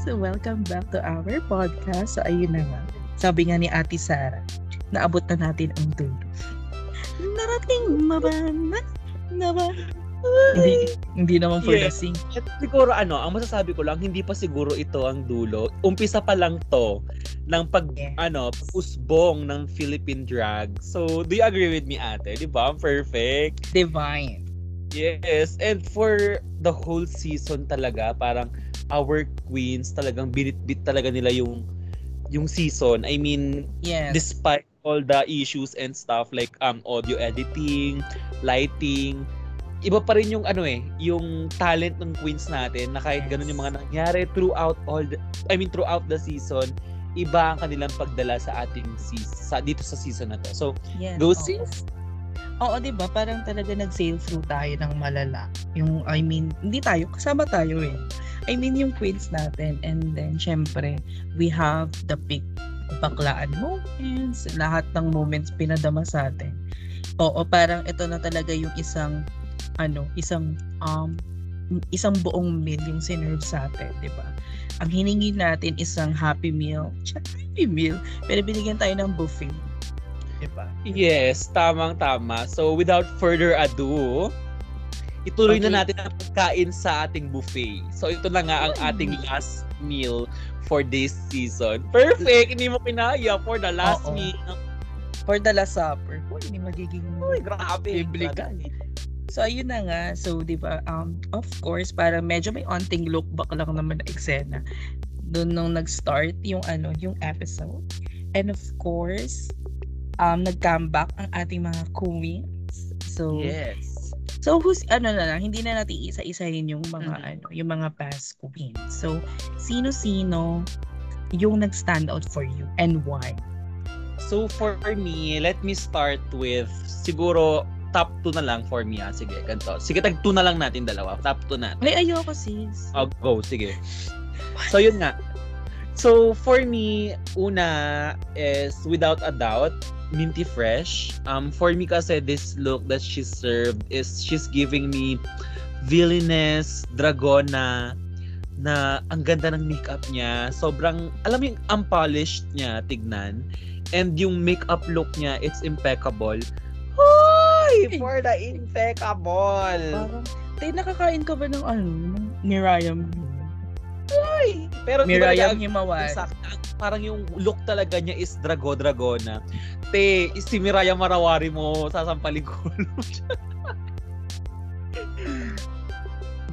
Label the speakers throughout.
Speaker 1: So, welcome back to our podcast. So, ayun na nga. Sabi nga ni Ate Sara, naabot na natin ang dulo. Narating ba na? Na ba? hindi, hindi naman for
Speaker 2: Yeah.
Speaker 1: the sing.
Speaker 2: At siguro ano, ang masasabi ko lang, hindi pa siguro ito ang dulo. Umpisa pa lang to ng pag
Speaker 1: Yes.
Speaker 2: ano, usbong ng Philippine drag. So, do you agree with me, ate? Di ba? Perfect.
Speaker 1: Divine.
Speaker 2: Yes. And for the whole season talaga, parang our queens talagang binitbit talaga nila yung yung season. I mean,
Speaker 1: Yes.
Speaker 2: despite all the issues and stuff like um audio editing, lighting, iba pa rin yung ano eh, yung talent ng queens natin na kahit
Speaker 1: Yes.
Speaker 2: ganun yung mga nangyari throughout all the, I mean throughout the season, iba ang kanilang pagdala sa ating season, sa dito sa season na to. So,
Speaker 1: yes.
Speaker 2: go sis.
Speaker 1: Oo, 'di ba? Parang talaga nag-sail through tayo ng malala. Yung I mean, hindi tayo, kasama tayo eh. I mean, yung queens natin and then syempre, we have the peak baklaan moments, lahat ng moments pinadama sa atin. Oo, parang ito na talaga yung isang ano, isang um isang buong meal yung sinerve sa atin, 'di ba? Ang hiningi natin isang happy meal. Happy meal, pero binigyan tayo ng buffet. 'Di ba?
Speaker 2: Yes, tamang tama. So, without further ado, ituloy na
Speaker 1: Okay.
Speaker 2: natin ang pagkain sa ating buffet. So, ito na nga ang ating last meal for this season. Perfect! Hindi mo kinaya for the last
Speaker 1: Oo.
Speaker 2: meal.
Speaker 1: For the last supper. Uy, hindi magiging
Speaker 2: Uy, grabe.
Speaker 1: Biblical. So, ayun na nga. So, di ba, um, of course, para medyo may onting look back lang naman na eksena. Doon nung nag-start yung ano, yung episode. And of course, um, nag-comeback ang ating mga queens. So,
Speaker 2: Yes.
Speaker 1: so who's, ano na lang, hindi na natin isa-isahin yung mga,
Speaker 2: Mhm.
Speaker 1: ano, yung mga past queens. So, sino-sino yung nag-stand out for you and why?
Speaker 2: So, for me, let me start with siguro top 2 na lang for me. Ah. Sige, ganito. Sige, tag 2 na lang natin dalawa. Top 2 na.
Speaker 1: Ay, ayoko sis.
Speaker 2: I'll go, sige. So, yun nga. So, for me, una is without a doubt, Minty Fresh. Um, for me kasi this look that she served is she's giving me villainess, dragona, na ang ganda ng makeup niya. Sobrang, alam mo yung unpolished niya, tignan. And yung makeup look niya, it's impeccable. Hoy! For the impeccable!
Speaker 1: Parang, tayo nakakain ka ba ng ano, ng Miriam?
Speaker 2: Hoy! Pero di ba
Speaker 1: Miriam
Speaker 2: talaga-
Speaker 1: Himawan.
Speaker 2: Exact. Ang- Parang yung look talaga niya is drago-dragona. Te, si Miraya Marawari mo, sasampalin ko.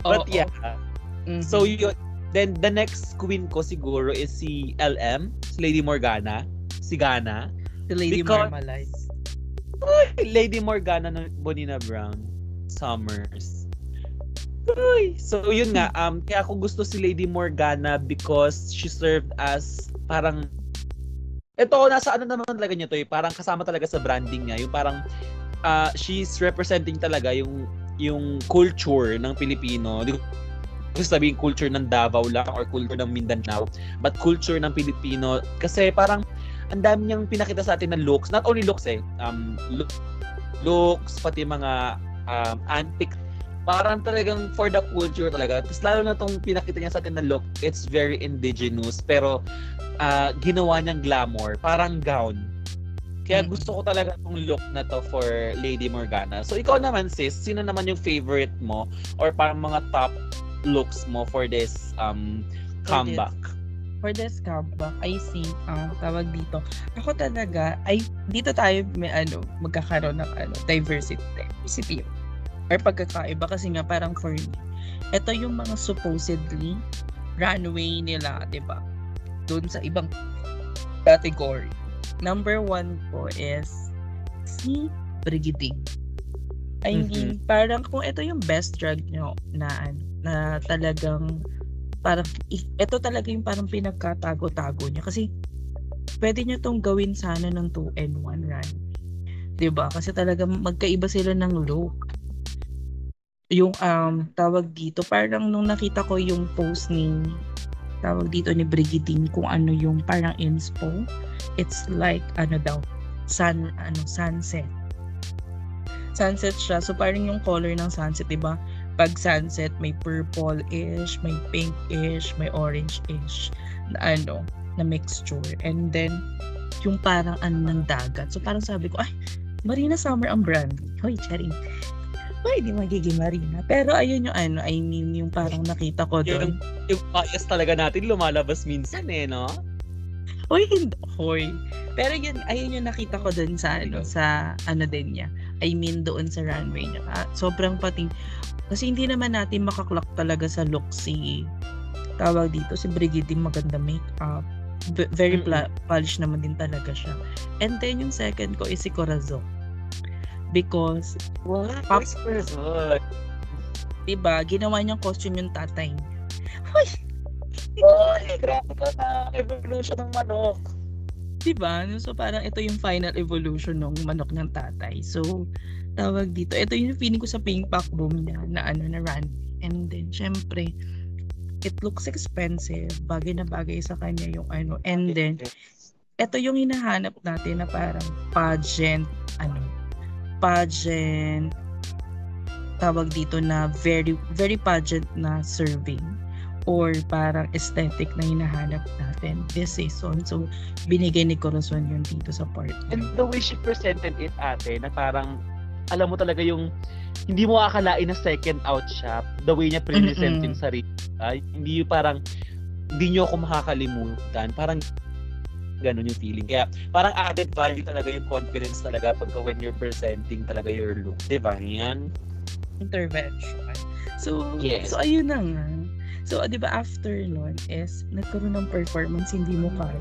Speaker 2: But
Speaker 1: Oo.
Speaker 2: yeah.
Speaker 1: Mhm.
Speaker 2: So yun. Then the next queen ko siguro is si LM, si Lady Morgana. Si Gana.
Speaker 1: si Lady
Speaker 2: because-
Speaker 1: Marmalade.
Speaker 2: Lady Morgana ng Bonina Brown. Summers. Uy! So yun nga, um, kaya ako gusto si Lady Morgana because she served as parang ito, nasa ano naman talaga niya to eh, parang kasama talaga sa branding niya, yung parang uh, she's representing talaga yung yung culture ng Pilipino. Hindi ko sabihin culture ng Davao lang or culture ng Mindanao, but culture ng Pilipino kasi parang ang dami niyang pinakita sa atin ng looks, not only looks eh, um, look, looks, pati mga um, antique parang talagang for the culture talaga. Tapos lalo na tong pinakita niya sa atin na look, it's very indigenous pero ah, ginawa niyang glamour, parang gown. Kaya
Speaker 1: Mm.
Speaker 2: gusto ko talaga tong look na to for Lady Morgana. So ikaw naman sis, sino naman yung favorite mo or parang mga top looks mo for this um
Speaker 1: For
Speaker 2: comeback?
Speaker 1: For this comeback, I think, ah, tawag dito, ako talaga, ay, dito tayo may ano, magkakaroon ng ano, diversity. Diversity. Or pagkakaiba kasi nga parang for me, ito yung mga supposedly runway nila, di ba? Doon sa ibang category. Number one po is si Brigitte. I mean, parang kung ito yung best drug nyo na na talagang parang ito talaga yung parang pinagkatago-tago niya kasi pwede niya tong gawin sana ng 2 and 1 run. 'Di ba? Kasi talaga magkaiba sila ng look. Yung um tawag dito, parang nung nakita ko yung post ni tawag dito ni Brigitte kung ano yung parang inspo, it's like ano daw, sun ano sunset. Sunset siya. So parang yung color ng sunset, 'di ba? pag sunset, may purple-ish, may pink-ish, may orange-ish na ano, na mixture. And then, yung parang ano ng dagat. So parang sabi ko, ay, Marina Summer ang brand. Hoy, charing. Di magiging Marina. Pero ayun yung ano, I mean, yung parang nakita ko doon.
Speaker 2: Yung bias talaga natin lumalabas minsan eh, no?
Speaker 1: Hoy, hindi. Hoy. Pero yun, ayun yung nakita ko doon sa ano, sa ano din niya. I mean, doon sa runway niya. Ah, sobrang pating, kasi hindi naman natin makaklak talaga sa look si tawag dito si Brigitte maganda makeup. Very pla- polished naman din talaga siya. And then yung second ko is si Corazon. Because,
Speaker 2: What?
Speaker 1: Pop-
Speaker 2: person?
Speaker 1: diba, ginawa niyang costume yung tatay niya. Hoy!
Speaker 2: Uy, grabe ka na. Evolution ng manok.
Speaker 1: Diba? So parang ito yung final evolution ng manok ng tatay. So, tawag dito. Ito yung feeling ko sa pink pack boom niya na ano na run. And then, syempre, it looks expensive. Bagay na bagay sa kanya yung ano. And then, ito yung hinahanap natin na parang pageant, ano, pageant, tawag dito na very, very pageant na serving or parang aesthetic na hinahanap natin this season. So, binigay ni Corazon yun dito sa part.
Speaker 2: And the way she presented it ate, na parang, alam mo talaga yung, hindi mo akalain na second out siya, the way niya present
Speaker 1: Mm-mm.
Speaker 2: yung sarili. Ay, hindi yung parang, hindi niyo ako makakalimutan. Parang, ganun yung feeling. Kaya, parang added value talaga yung confidence talaga pagka when you're presenting talaga your look. Diba? Yan.
Speaker 1: intervention. So,
Speaker 2: Yes.
Speaker 1: so ayun na nga. So, di ba after nun is, nagkaroon ng performance, hindi mo kaya.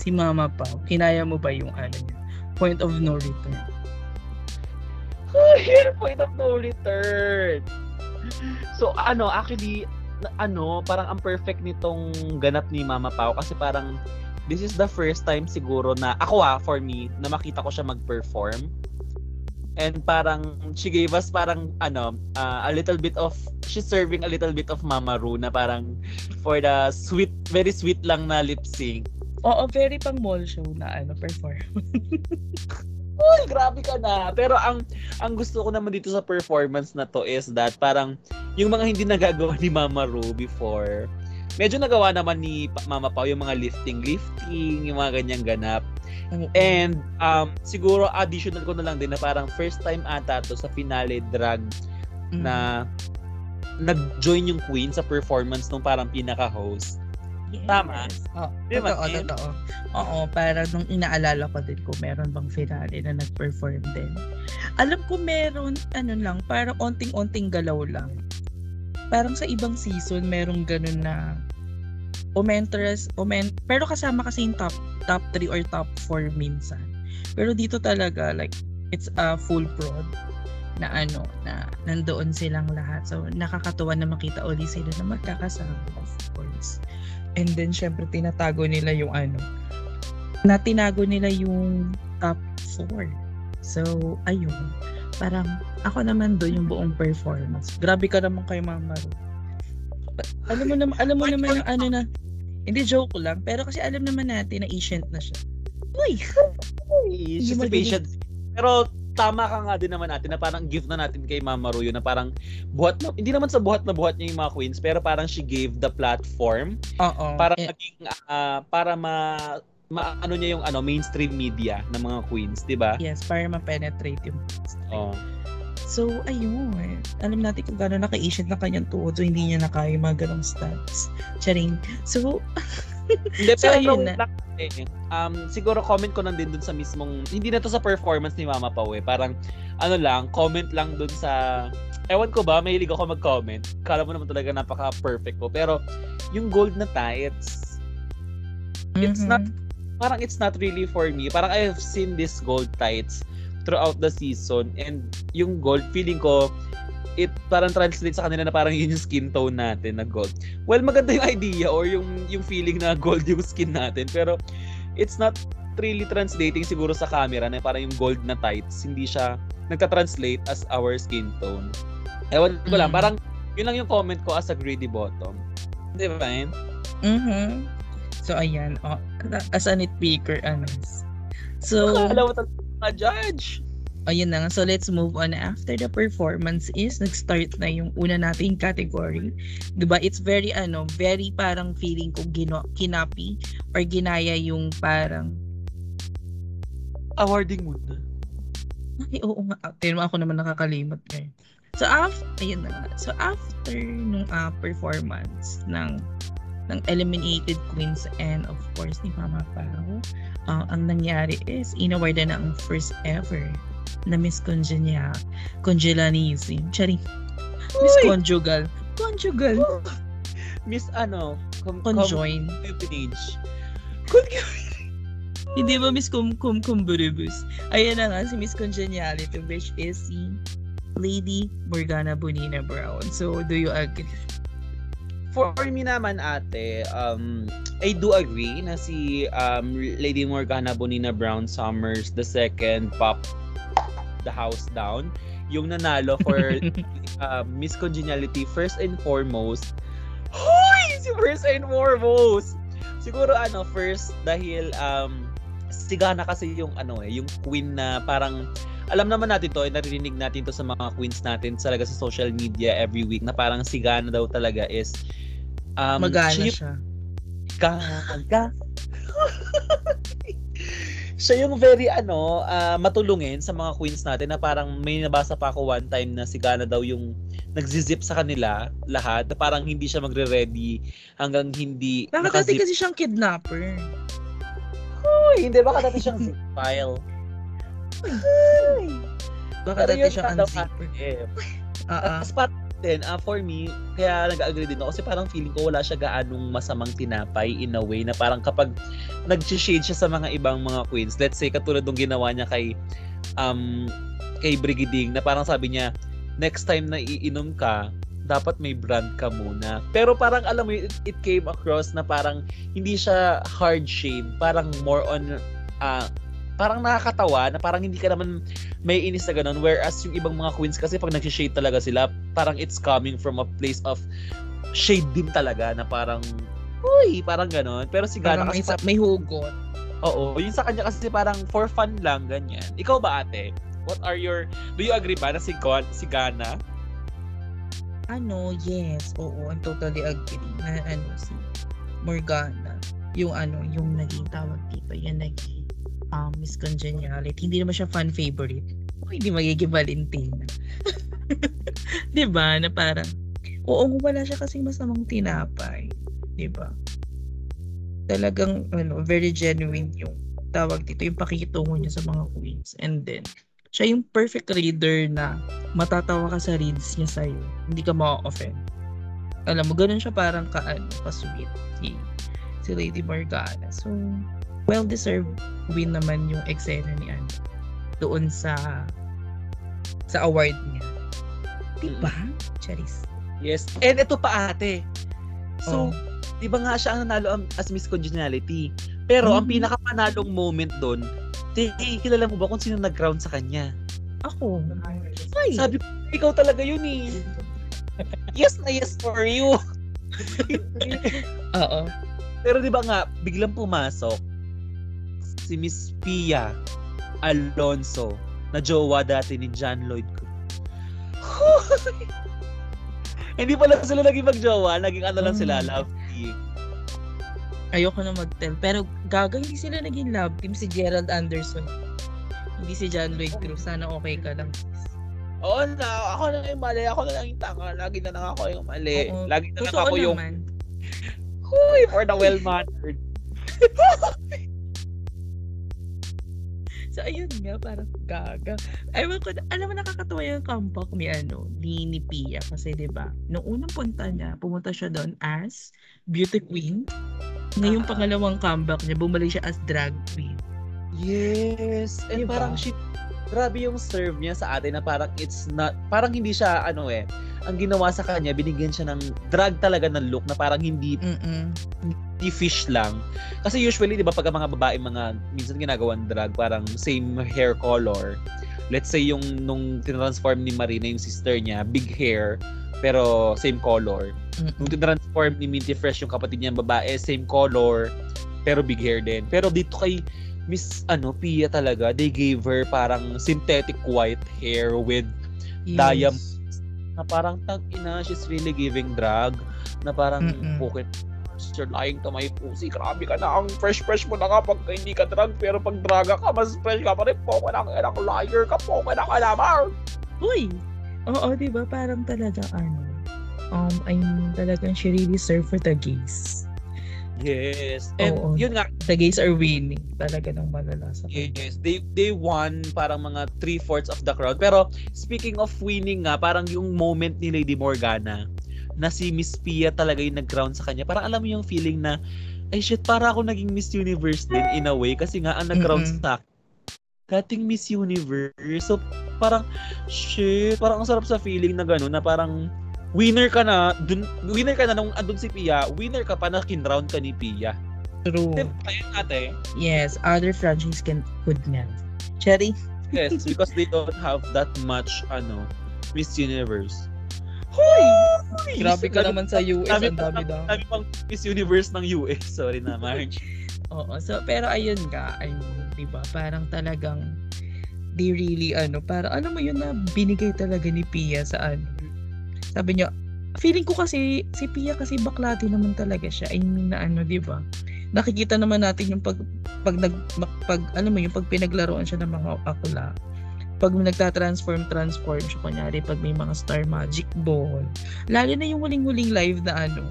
Speaker 1: Si Mama Pao, kinaya mo ba yung ano niya? Point of no return.
Speaker 2: Here, point of no return. So, ano, actually, ano, parang ang perfect nitong ganap ni Mama Pao kasi parang this is the first time siguro na ako ah, for me, na makita ko siya mag-perform. And parang she gave us parang ano, uh, a little bit of she's serving a little bit of Mama Ru na parang for the sweet, very sweet lang na lip sync.
Speaker 1: Oo, very pang mall show na ano, perform.
Speaker 2: Uy, grabe ka na. Pero ang ang gusto ko naman dito sa performance na to is that parang yung mga hindi nagagawa ni Mama Ru before, medyo nagawa naman ni Mama Pao yung mga lifting, lifting, yung mga ganyang ganap. And um, siguro additional ko na lang din na parang first time ata to sa finale drag
Speaker 1: Mm.
Speaker 2: na nag-join yung queen sa performance nung parang pinaka-host.
Speaker 1: Yes.
Speaker 2: tama.
Speaker 1: Oo,
Speaker 2: Di ba,
Speaker 1: totoo, totoo. Oo, para nung inaalala ko din kung meron bang finale na nag-perform din. Alam ko meron, ano lang, parang onting-onting galaw lang. Parang sa ibang season, merong ganun na umentras, ument, pero kasama kasi yung top, top 3 or top 4 minsan. Pero dito talaga, like, it's a full prod na ano, na nandoon silang lahat. So, nakakatuwa na makita uli sila na magkakasama, of course. And then, syempre, tinatago nila yung ano, na tinago nila yung top 4. So, ayun. Parang, ako naman doon yung buong performance. Grabe ka naman kay Mama Ru. Alam mo naman, alam mo naman yung ano na, hindi joke lang, pero kasi alam naman natin na ancient na siya. Uy!
Speaker 2: She's a
Speaker 1: magiging-
Speaker 2: patient. Pero tama ka nga din naman natin na parang gift na natin kay Mama Ru yun na parang buhat na, hindi naman sa buhat na buhat niya yung mga queens pero parang she gave the platform
Speaker 1: Oo.
Speaker 2: para
Speaker 1: Eh,
Speaker 2: maging ah, para ma, ma ano niya yung ano mainstream media ng mga queens, 'di ba?
Speaker 1: yes, para ma-penetrate yung
Speaker 2: Oh.
Speaker 1: So, ayun. Alam natin kung gano'n naka-ancient na kanyang tuhod so hindi niya na kaya yung mga ganong stats. Charing. So,
Speaker 2: Hindi,
Speaker 1: So,
Speaker 2: pero
Speaker 1: ayun na.
Speaker 2: um, siguro comment ko lang din dun sa mismong, hindi na to sa performance ni Mama Pao eh. Parang, ano lang, comment lang dun sa, ewan ko ba, mahilig ako mag-comment. Kala mo naman talaga napaka-perfect ko. Pero, yung gold na tights, It's
Speaker 1: mhm.
Speaker 2: not- parang it's not really for me. Parang I have seen this gold tights throughout the season and yung gold, feeling ko, it parang translate sa kanila na parang yun yung skin tone natin na gold. Well, maganda yung idea or yung yung feeling na gold yung skin natin pero it's not really translating siguro sa camera na parang yung gold na tights hindi siya nagta-translate as our skin tone. Ewan ko lang,
Speaker 1: Mm.
Speaker 2: parang yun lang yung comment ko as a greedy bottom. Di ba, yun?
Speaker 1: Mhm. So, ayan. Oh, as a nitpicker, Anas. So,
Speaker 2: Akala mo talaga mga judge.
Speaker 1: ayun na nga. So, let's move on. After the performance is, nag-start na yung una nating category. ba It's very, ano, very parang feeling ko gino, kinapi or ginaya yung parang
Speaker 2: Awarding muna.
Speaker 1: Ay, oo nga. Pero ako naman nakakalimot ngayon. So, after, ayun na nga. So, after nung uh, performance ng ng eliminated queens and of course ni Mama Pao, uh, ang nangyari is inawardan na ang first ever na Miss Congenia, Congelanism. Charing. Miss! Conjugal. Conjugal.
Speaker 2: Miss ano? Com-
Speaker 1: Conjoin.
Speaker 2: Communage.
Speaker 1: Hindi ba Miss Kum Kum Kumburubus? Ayan na nga si Miss Congeniality which is si Lady Morgana Bonina Brown. So, do you agree?
Speaker 2: For me naman ate, um, I do agree na si um, Lady Morgana Bonina Brown Summers the second pop the house down. Yung nanalo for uh, Miss Congeniality first and foremost. Hoy! Si first and foremost! Siguro ano, first dahil um, si Gana kasi yung ano eh, yung queen na parang alam naman natin to, eh, narinig natin to sa mga queens natin talaga sa social media every week na parang si Gana daw talaga is um,
Speaker 1: Magana
Speaker 2: siya yung
Speaker 1: siya.
Speaker 2: Gaga. siya yung very ano, ah, matulungin sa mga queens natin na parang may nabasa pa ako one time na si Gana daw yung nagzizip sa kanila lahat na parang hindi siya magre-ready hanggang hindi
Speaker 1: Bakit
Speaker 2: nakazip.
Speaker 1: kasi siyang kidnapper?
Speaker 2: Uy, hindi baka dati siyang zip file.
Speaker 1: Baka dati unzipper.
Speaker 2: Eh,
Speaker 1: Ah, ah.
Speaker 2: As part din, ah, for me, kaya nag-agree din ako kasi parang feeling ko wala siya gaanong masamang tinapay in a way na parang kapag nag-shade siya sa mga ibang mga queens, let's say katulad ng ginawa niya kay um kay Brigiding na parang sabi niya, next time na iinom ka, dapat may brand ka muna. Pero parang alam mo, it, it came across na parang hindi siya hard shade, parang more on ah parang nakakatawa na parang hindi ka naman may inis na ganun. Whereas yung ibang mga queens kasi pag nag-shade talaga sila, parang it's coming from a place of shade din talaga na parang Uy, parang ganun. Pero si Gana
Speaker 1: Parang
Speaker 2: kasi
Speaker 1: may, sa- may hugot.
Speaker 2: Oo, yung sa kanya kasi parang for fun lang, ganyan. Ikaw ba ate? What are your, do you agree ba na si, God, si Gana?
Speaker 1: Ano, yes. Oo, I'm totally agree na ano si Morgana. Yung ano, yung naging tawag dito, yung naging um, Miss Congeniality. Hindi naman siya fan favorite. O hindi magiging Valentina. ba Na parang, oo, wala siya kasing masamang tinapay. ba Talagang, ano, very genuine yung tawag dito, yung pakikitungo niya sa mga queens. And then, siya yung perfect reader na matatawa ka sa reads niya sa'yo. Hindi ka ma-offend. Alam mo, ganun siya parang ka, ano, ka-sweet si, si Lady Morgana. So, well-deserved win naman yung eksena ni ano doon sa sa award niya. Diba? Charis.
Speaker 2: Yes. And ito pa ate. So,
Speaker 1: Oh.
Speaker 2: di ba nga siya ang nanalo as Miss Congeniality? Pero ang
Speaker 1: Mhm.
Speaker 2: pinakapanalong moment doon, Tay, kilala mo ba kung sino nag-crown sa kanya?
Speaker 1: Ako. Ay.
Speaker 2: Sabi ko, ikaw talaga yun eh. yes na yes for you.
Speaker 1: Oo.
Speaker 2: Pero di ba nga, biglang pumasok si Miss Pia Alonso na jowa dati ni John Lloyd Cruz. Hindi pala sila naging magjowa, naging ano lang sila,
Speaker 1: Mm.
Speaker 2: love team.
Speaker 1: Ayoko na mag-tell. Pero gaga, hindi sila naging love team. Si Gerald Anderson. Hindi si John Lloyd Cruz. Sana okay ka lang.
Speaker 2: Oo na, ako na yung mali, ako na lang yung tanga, lagi na lang ako yung mali.
Speaker 1: Oo.
Speaker 2: Lagi na lang
Speaker 1: Totoo
Speaker 2: ako yung,
Speaker 1: naman.
Speaker 2: huy, for the well-mannered.
Speaker 1: So, ayun nga, parang gaga. Ewan ko, alam mo, nakakatawa yung comeback ni, ano, ni, ni Pia. Kasi, di ba nung unang punta niya, pumunta siya doon as beauty queen. Ngayong
Speaker 2: Ah.
Speaker 1: pangalawang comeback niya, bumalik siya as drag queen.
Speaker 2: Yes. And
Speaker 1: Diba?
Speaker 2: parang she, grabe yung serve niya sa atin na parang it's not, parang hindi siya, ano eh, ang ginawa sa kanya, binigyan siya ng drag talaga ng look na parang hindi,
Speaker 1: Mm-mm.
Speaker 2: Fish lang. Kasi usually, di ba, pag mga babae, mga, minsan ginagawan drag, parang same hair color. Let's say yung nung tinransform ni Marina yung sister niya, big hair, pero same color. Nung tinransform ni Minty Fresh yung kapatid niya babae, same color, pero big hair din. Pero dito kay Miss ano, Pia talaga, they gave her parang synthetic white hair with Diam- na parang tag ina, she's really giving drag na parang
Speaker 1: Mm-mm.
Speaker 2: bukit you're lying to my pussy. Grabe ka na. Ang fresh-fresh mo na nga pag hindi ka drag. Pero pag draga ka, mas fresh ka pa rin. Poke na ka ng liar ka. Poke na ka naman.
Speaker 1: Uy! Oo, di ba? Parang talaga ano, um, I'm talagang she really serve for the gays.
Speaker 2: Yes. And
Speaker 1: Oo.
Speaker 2: yun nga,
Speaker 1: The gays are winning. Talaga ng malala sa
Speaker 2: Yes, they they won parang mga three-fourths of the crowd. Pero speaking of winning nga, parang yung moment ni Lady Morgana na si Miss Pia talaga yung nag-crown sa kanya. Parang alam mo yung feeling na, ay shit, para ako naging Miss Universe din in a way kasi nga ang nag-crown
Speaker 1: Mm-mm.
Speaker 2: sa akin. Dating Miss Universe. So parang, shit, parang ang sarap sa feeling na gano'n na parang winner ka na, dun, winner ka na nung andun si Pia, winner ka pa na kinround ka ni Pia.
Speaker 1: True.
Speaker 2: Kaya ate,
Speaker 1: Yes, other franchise can could not. Cherry?
Speaker 2: Yes, because they don't have that much ano Miss Universe.
Speaker 1: Hoy! Grabe ka naman sa US. Ang dami daw.
Speaker 2: Dami pang Miss Universe ng US. Sorry na, Marge.
Speaker 1: Oo. So, pero ayun nga, ay, di ba, parang talagang they really, ano, parang, alam mo yun na binigay talaga ni Pia sa ano. Sabi niya, feeling ko kasi, si Pia kasi baklati naman talaga siya. I mean na ano, di ba? Nakikita naman natin yung pag, pag, nag, pag, alam mo yung pag pinaglaruan siya ng mga akla. Pag nagtatransform, transform siya, kunyari, pag may mga Star Magic Ball. Lalo na yung huling-huling live na ano,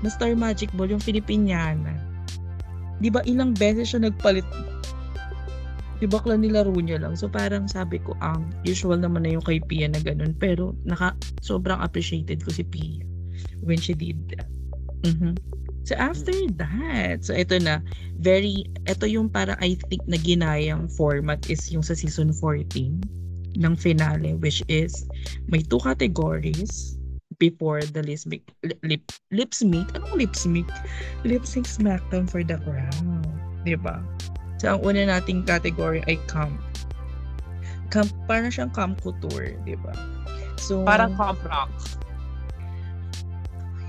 Speaker 1: na Star Magic Ball, yung Filipiniana. Di ba ilang beses siya nagpalit di ba kla nilaro niya lang. So parang sabi ko, um, usual naman na yung kay Pia na ganun. Pero naka, sobrang appreciated ko si Pia when she did that. Mhm. So after that, so ito na, very, ito yung para I think na ginayang format is yung sa season 14 ng finale which is may two categories before the lip sync lip, lip sync anong lip sync lip sync smackdown for the crown di ba? So ang una nating category ay camp. Camp parang siyang camp couture di ba? So
Speaker 2: Parang Camp Rock.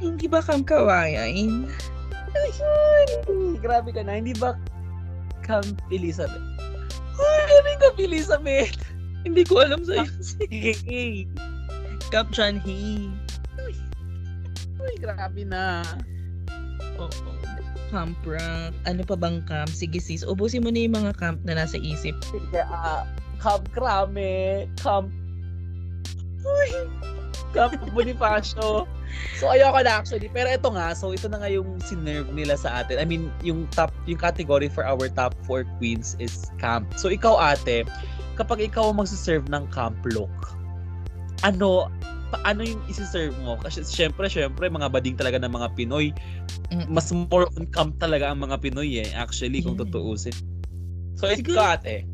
Speaker 1: Hindi ba camp kawayan
Speaker 2: Ayun! Grabe ka na. Hindi ba Camp Elizabeth? Ay, ano yung Camp Elizabeth?
Speaker 1: hindi ko alam sa
Speaker 2: Sige, hey.
Speaker 1: camp John Hay
Speaker 2: Uy, grabe na.
Speaker 1: Oo. Camp rock. Ano pa bang camp? Sige sis, ubusin mo na yung mga camp na nasa isip.
Speaker 2: Sige, ah, Camp Krame, Camp... Uy! Camp Bonifacio. So, ayoko na actually. Pero ito nga, so ito na nga yung sinerve nila sa atin. I mean, yung top, yung category for our top four queens is camp. So, ikaw ate, kapag ikaw ang magsiserve ng camp look, ano, paano yung isi-serve mo? Kasi syempre, syempre, mga bading talaga ng mga Pinoy,
Speaker 1: Mm.
Speaker 2: mas more on camp talaga ang mga Pinoy eh, actually, kung
Speaker 1: Yeah.
Speaker 2: tutuusin. So,
Speaker 1: Siguro-
Speaker 2: ikaw ate,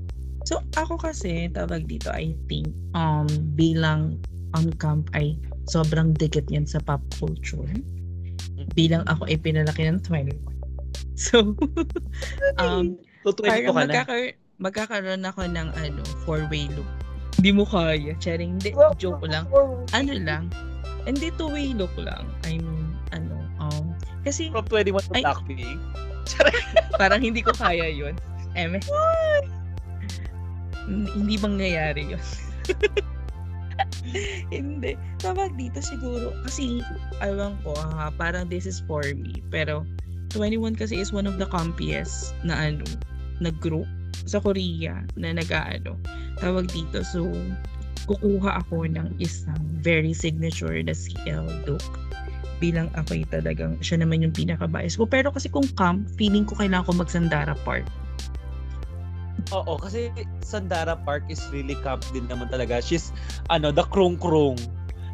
Speaker 1: So, ako kasi, tawag dito, I think, um, bilang on camp ay sobrang dikit yan sa pop culture. Bilang ako ay pinalaki ng 21. So, um,
Speaker 2: ko
Speaker 1: parang
Speaker 2: ka na.
Speaker 1: magkaka- magkakaroon ako ng ano, four-way look. Hindi mo kaya. Charing, hindi, joke lang. Ano lang, hindi two-way look lang. I mean, ano, um, kasi
Speaker 2: From 21 to. Blackpink.
Speaker 1: parang hindi ko kaya yun. Eme. Hindi- Hindi mangyayari yun. hindi. Tawag dito siguro. Kasi, alam ko, ha, parang this is for me. Pero, 21 kasi is one of the compiest na ano, na group sa Korea na nag-ano. Tawag dito. So, kukuha ako ng isang very signature na CL look bilang ako'y talagang siya naman yung pinaka-bias ko. Pero kasi kung camp, feeling ko kailangan ko mag-Sandara Park.
Speaker 2: Oo, kasi Sandara Park is really camp din naman talaga. She's, ano, the krong-krong.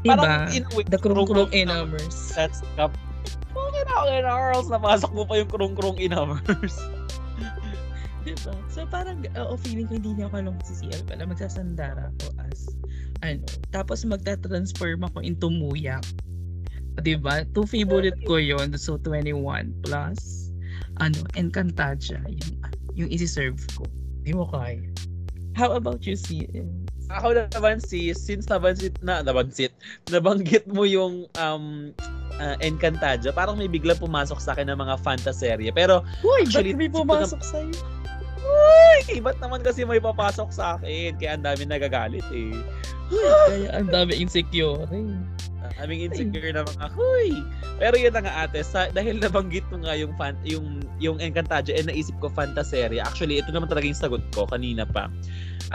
Speaker 1: Diba?
Speaker 2: in a way,
Speaker 1: The krong-krong enamours.
Speaker 2: That's camp. Okay na, okay na, Earls. Napasok mo pa yung krong-krong enamours.
Speaker 1: Diba? So parang, oo, feeling ko hindi niya ako alam si CL pala. Magsasandara ako as, ano, tapos magta-transform ako into Muyak. Diba? Two favorite ko yon So, 21 plus, ano, Encantadia. Yung, yung isi-serve ko. Di mo kaya. How about you, CL?
Speaker 2: Ako naman si, since nabansit na, nabansit, nabanggit mo yung um, uh, Encantadia, parang may biglang pumasok sa akin ng mga fantaserye. Pero
Speaker 1: Uy,
Speaker 2: Actually,
Speaker 1: ba't may pumasok sa'yo?
Speaker 2: Uy! Ba't naman kasi may papasok sa akin? Kaya ang dami nagagalit eh.
Speaker 1: Kaya ang dami insecure. eh.
Speaker 2: Aming insecure na mga, huy! Pero yun na nga ate, sa, dahil nabanggit mo nga yung, fan, yung, yung Encantadia, eh naisip ko fantaseria. Actually, ito naman talaga yung sagot ko kanina pa.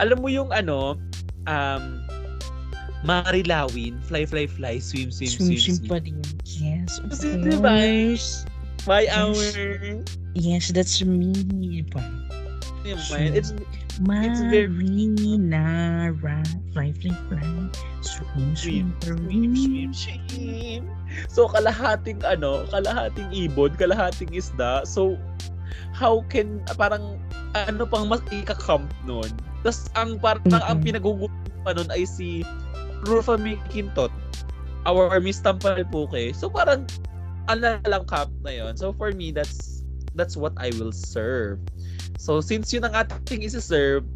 Speaker 2: Alam mo yung ano, um, Marilawin, fly, fly, fly, swim, swim, swim,
Speaker 1: Swim, swim
Speaker 2: swim.
Speaker 1: pa rin. Yes, of
Speaker 2: Kasi diba?
Speaker 1: course.
Speaker 2: By
Speaker 1: Yes.
Speaker 2: our,
Speaker 1: Yes, that's me. Diba?
Speaker 2: yun
Speaker 1: Swim.
Speaker 2: man, it's, It's very-
Speaker 1: Marinara. Fly, fly, fly. Swim, swim,
Speaker 2: swim, swim, swim. So, kalahating ano, kalahating ibon, kalahating isda. So, how can, parang, ano pang mas ika-camp nun? Tapos, ang parang, ang
Speaker 1: Mm-mm.
Speaker 2: pinagugutom pa nun ay si Rufa Mikintot, our Miss Tampal Puke. So, parang, ano lang camp na yon So, for me, that's, that's what I will serve. So, since yun ang ating isi-serve,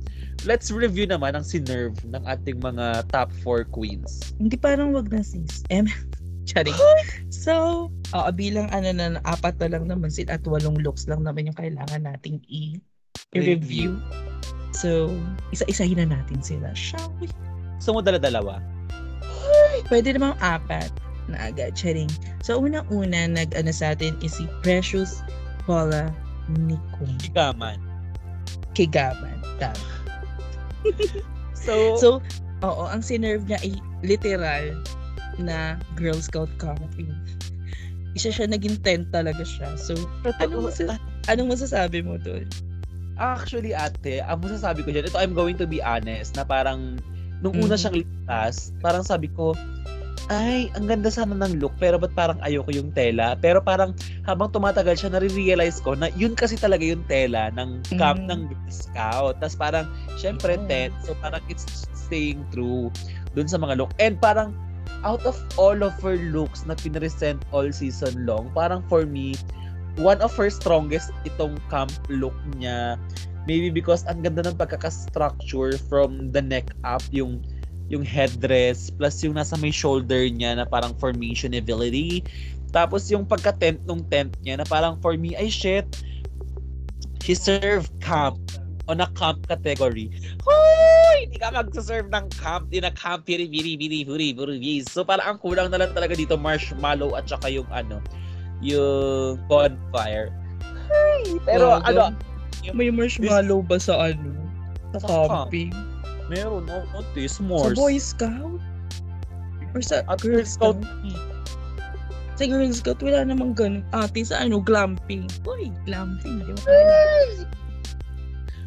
Speaker 2: let's review naman ang sinerve ng ating mga top 4 queens.
Speaker 1: Hindi parang wag na sis. Em, charing. So, oo, bilang ano na, apat na lang naman sila at walong looks lang naman yung kailangan nating i- i-review. So, isa-isahin na natin sila. Shall we?
Speaker 2: So mo dala-dalawa.
Speaker 1: Pwede namang apat na agad. Charing. So, una-una, nag-ano sa atin is si Precious Paula Nicole
Speaker 2: Higaman.
Speaker 1: Kigaman. Tama.
Speaker 2: So,
Speaker 1: So, oo, ang sinerve niya ay literal na Girl Scout coffee. Isa siya naging tent talaga siya. So, anong, masa- anong masasabi mo doon?
Speaker 2: actually ate, ang masasabi ko dyan, ito I'm going to be honest, na parang nung una
Speaker 1: Mhm.
Speaker 2: siyang litas, parang sabi ko, ay, ang ganda sana ng look, pero ba't parang ayoko yung tela? Pero parang habang tumatagal siya, nare-realize ko na yun kasi talaga yung tela ng camp
Speaker 1: Mhm.
Speaker 2: ng Girl Scout. Tapos parang, syempre,
Speaker 1: Yes.
Speaker 2: tent. So parang it's staying true dun sa mga look. And parang, out of all of her looks na pinresent all season long, parang for me, one of her strongest itong camp look niya. Maybe because ang ganda ng pagkaka-structure from the neck up, yung yung headdress, plus yung nasa may shoulder niya na parang formation ability. Tapos yung pagka-tent nung tent niya na parang for me, ay shit, she served camp on a camp category. Hoy! Hindi ka magsaserve ng camp, di na camp, piri, piri, piri, puri, puri, So parang ang kulang na lang talaga dito, marshmallow at saka yung ano, yung bonfire. Ay, pero
Speaker 1: Gago.
Speaker 2: ano,
Speaker 1: May marshmallow ba sa ano? Sa
Speaker 2: Sa
Speaker 1: camping?
Speaker 2: Meron, oh, konti,
Speaker 1: Sa
Speaker 2: s'mores.
Speaker 1: Boy Scout? Or sa
Speaker 2: At
Speaker 1: Girl
Speaker 2: Scout.
Speaker 1: Scout? Sa Girl Scout, wala namang ganun. Ate, sa ano, glamping. Uy, glamping. Ba?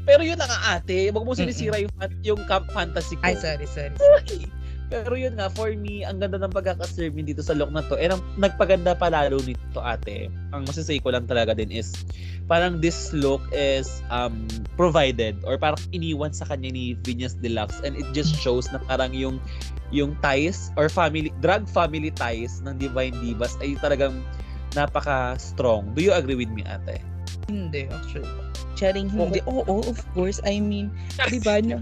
Speaker 2: Pero yun na nga ate, wag mo sinisira yung, fan- yung camp fantasy ko.
Speaker 1: Ay, sorry, sorry.
Speaker 2: Ay! Pero yun nga, for me, ang ganda ng pagkakaserve dito sa look na to. And ang nagpaganda pa lalo nito ate, ang masasay ko lang talaga din is, parang this look is um provided or parang iniwan sa kanya ni Venus Deluxe and it just shows na parang yung yung ties or family drag family ties ng Divine Divas ay talagang napaka strong. Do you agree with me ate?
Speaker 1: Hindi, actually. Charing hindi. Oo, of course. I mean, di ba, no,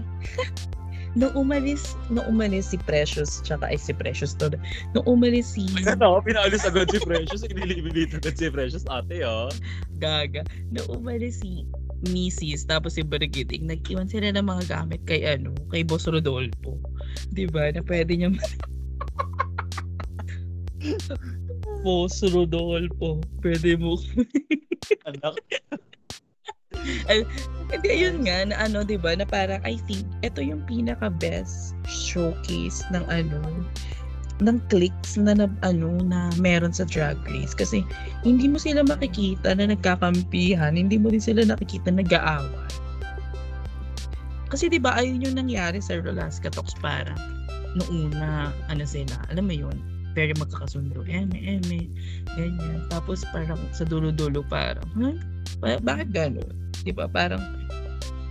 Speaker 1: nung umalis, nung umalis si Precious, tsaka ay si Precious to, nung umalis si
Speaker 2: Ano, pinaalis agad si Precious, inilibibit agad si Precious ate oh.
Speaker 1: Gaga, nung umalis si Mrs. tapos si Brigitte, nag-iwan sila ng mga gamit kay ano, kay Boss Rodolfo. Di ba? Na pwede niya Boss Rodolfo, pwede mo
Speaker 2: Anak,
Speaker 1: Hindi, ayun nga, na ano, di ba, na parang, I think, ito yung pinaka-best showcase ng ano, ng clicks na, na ano na meron sa drag race. Kasi hindi mo sila makikita na nagkakampihan hindi mo din sila nakikita nag-aaway kasi di ba ayun yung nangyari sa Rolaska Talks para noong una ano sila alam mo yun very magkakasundo eme eme ganyan. Tapos parang sa dulo-dulo parang huh? Ba- bakit gano'n di ba parang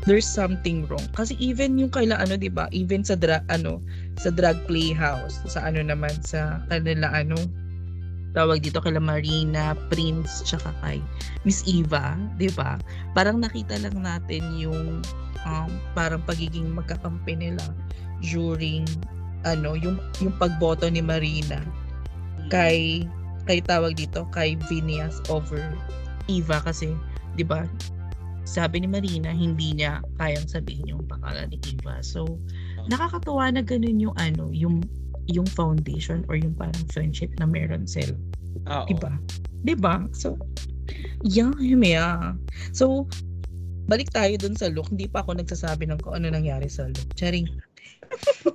Speaker 1: there's something wrong kasi even yung kaila ano di ba even sa dra- ano sa drag playhouse sa ano naman sa kanila ano tawag dito kay Marina, Prince, tsaka kay Miss Eva, 'di ba? Parang nakita lang natin yung um, parang pagiging magkakampi nila during ano, yung yung pagboto ni Marina kay kay tawag dito kay Phineas over Eva kasi 'di ba? Sabi ni Marina, hindi niya kayang sabihin yung pangalan ni Eva. So, nakakatuwa na ganun yung ano, yung yung foundation or yung parang friendship na meron sila.
Speaker 2: Oo.
Speaker 1: Diba? Diba? So, yeah, yeah. So, balik tayo dun sa look. Hindi pa ako nagsasabi ng kung ano nangyari sa look. Charing.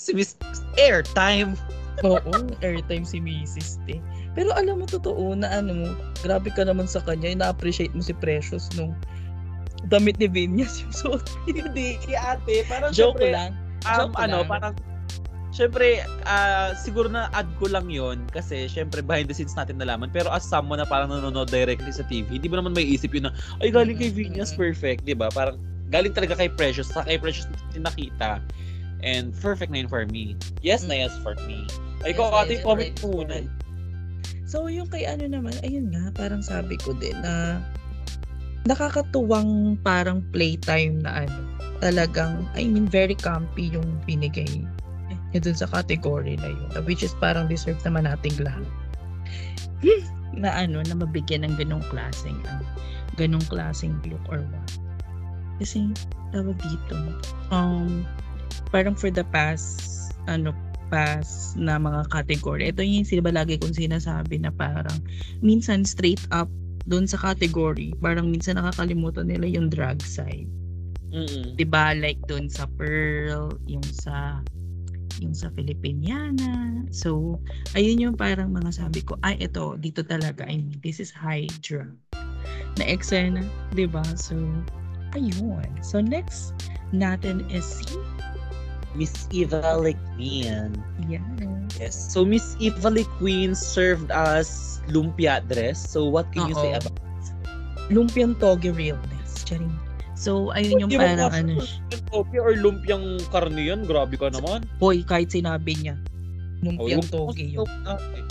Speaker 2: Si Miss Airtime.
Speaker 1: Oo, airtime si Mrs. Te. Pero alam mo, totoo na ano mo, grabe ka naman sa kanya, na-appreciate mo si Precious nung damit ni Vinyas yung suot.
Speaker 2: Hindi, ate. Parang
Speaker 1: Joke
Speaker 2: syempre,
Speaker 1: lang.
Speaker 2: um,
Speaker 1: joke
Speaker 2: ano,
Speaker 1: lang.
Speaker 2: parang Syempre, ah, siguro na add ko lang yon kasi syempre behind the scenes natin nalaman. Pero as someone na parang nanonood directly sa TV, hindi mo naman may isip yun na, ay galing kay Venus, perfect, di ba? Parang galing talaga kay Precious, sa kay Precious nakita. And perfect na yun for me. Yes na yes for me. Ay,
Speaker 1: Yes,
Speaker 2: ate,
Speaker 1: yes,
Speaker 2: comment
Speaker 1: yes,
Speaker 2: muna.
Speaker 1: So, yung kay ano naman, ayun nga, parang sabi ko din na nakakatuwang parang playtime na ano, talagang, I mean, very comfy yung binigay niya dun sa category na yun. Which is parang deserve naman nating lahat. na ano, na mabigyan ng ganong klaseng, ano, ganong klaseng look or what. Kasi, tawag dito, um, parang for the past, ano, past na mga category. Ito yung sila lagi kong sinasabi na parang minsan straight up doon sa category, parang minsan nakakalimutan nila yung drag side.
Speaker 2: Mm-mm.
Speaker 1: 'Di ba Like doon sa Pearl, yung sa yung sa Filipiniana. So, ayun yung parang mga sabi ko, ay ito, dito talaga, I mean, this is Hydra. Na eksena, 'di ba So, ayun. So, next natin is si
Speaker 2: Miss Eva Queen.
Speaker 1: Yan.
Speaker 2: Yes. So Miss Eva Queen served as lumpia dress. So what can you say about
Speaker 1: Lumpiang toge realness. Charing. So, ayun yung parang ano
Speaker 2: lumpiang toge or lumpiang karne yan? Grabe ka naman.
Speaker 1: Hoy, kahit sinabi niya. Lumpiang
Speaker 2: Oh, yung-
Speaker 1: toge yun.
Speaker 2: Okay.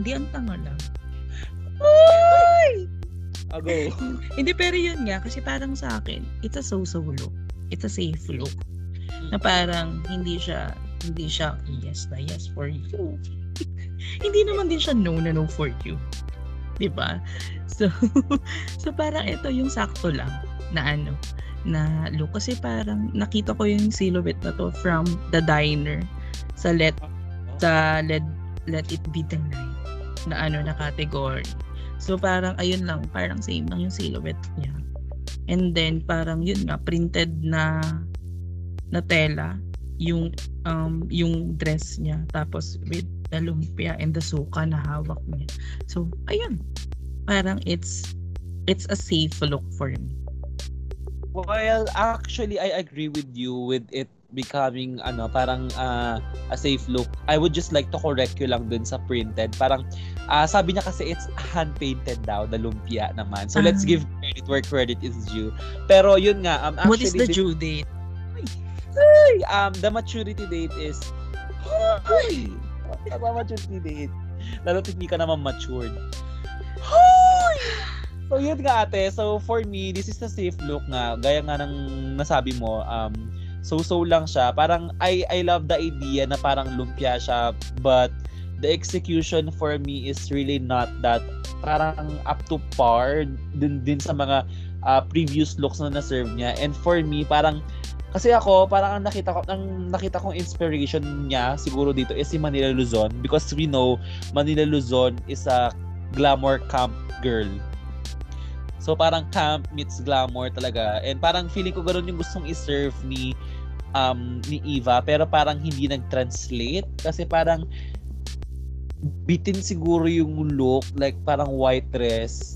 Speaker 1: Hindi ang tanga lang.
Speaker 2: Ago.
Speaker 1: Hindi, pero yun nga. Kasi parang sa akin, it's a so-so look. It's a safe look. Na parang hindi siya, hindi siya yes na yes for you. hindi naman din siya no na no for you. 'Di ba? So, so parang ito yung sakto lang na ano, na look. Kasi parang nakita ko yung silhouette na to from the diner sa let sa let, let it be the night na ano na category. So parang ayun lang, parang same lang yung silhouette niya. And then parang yun nga printed na na tela yung um yung dress niya tapos with the lumpia and the suka na hawak niya. So ayun. Parang it's it's a safe look for me.
Speaker 2: Well, actually, I agree with you with it becoming ano parang ah, a safe look. I would just like to correct you lang dun sa printed. Parang ah, sabi niya kasi it's hand painted daw the lumpia naman. So let's
Speaker 1: Ah.
Speaker 2: give credit where credit is due. Pero yun nga um actually
Speaker 1: What is the due date?
Speaker 2: Um the maturity date is! Ano maturity date? Lalo hindi ka naman matured. Hoy! So yun nga ate, so for me, this is a safe look nga. Gaya nga ng nasabi mo, um, so-so lang siya. Parang I, I love the idea na parang lumpia siya, but the execution for me is really not that parang up to par din, din sa mga uh, previous looks na na-serve niya. And for me, parang kasi ako, parang ang nakita ko, ang nakita kong inspiration niya siguro dito is si Manila Luzon because we know Manila Luzon is a glamour camp girl. So parang camp meets glamour talaga. And parang feeling ko ganoon yung gustong i-serve ni um ni Eva pero parang hindi nag-translate kasi parang bitin siguro yung look like parang white dress.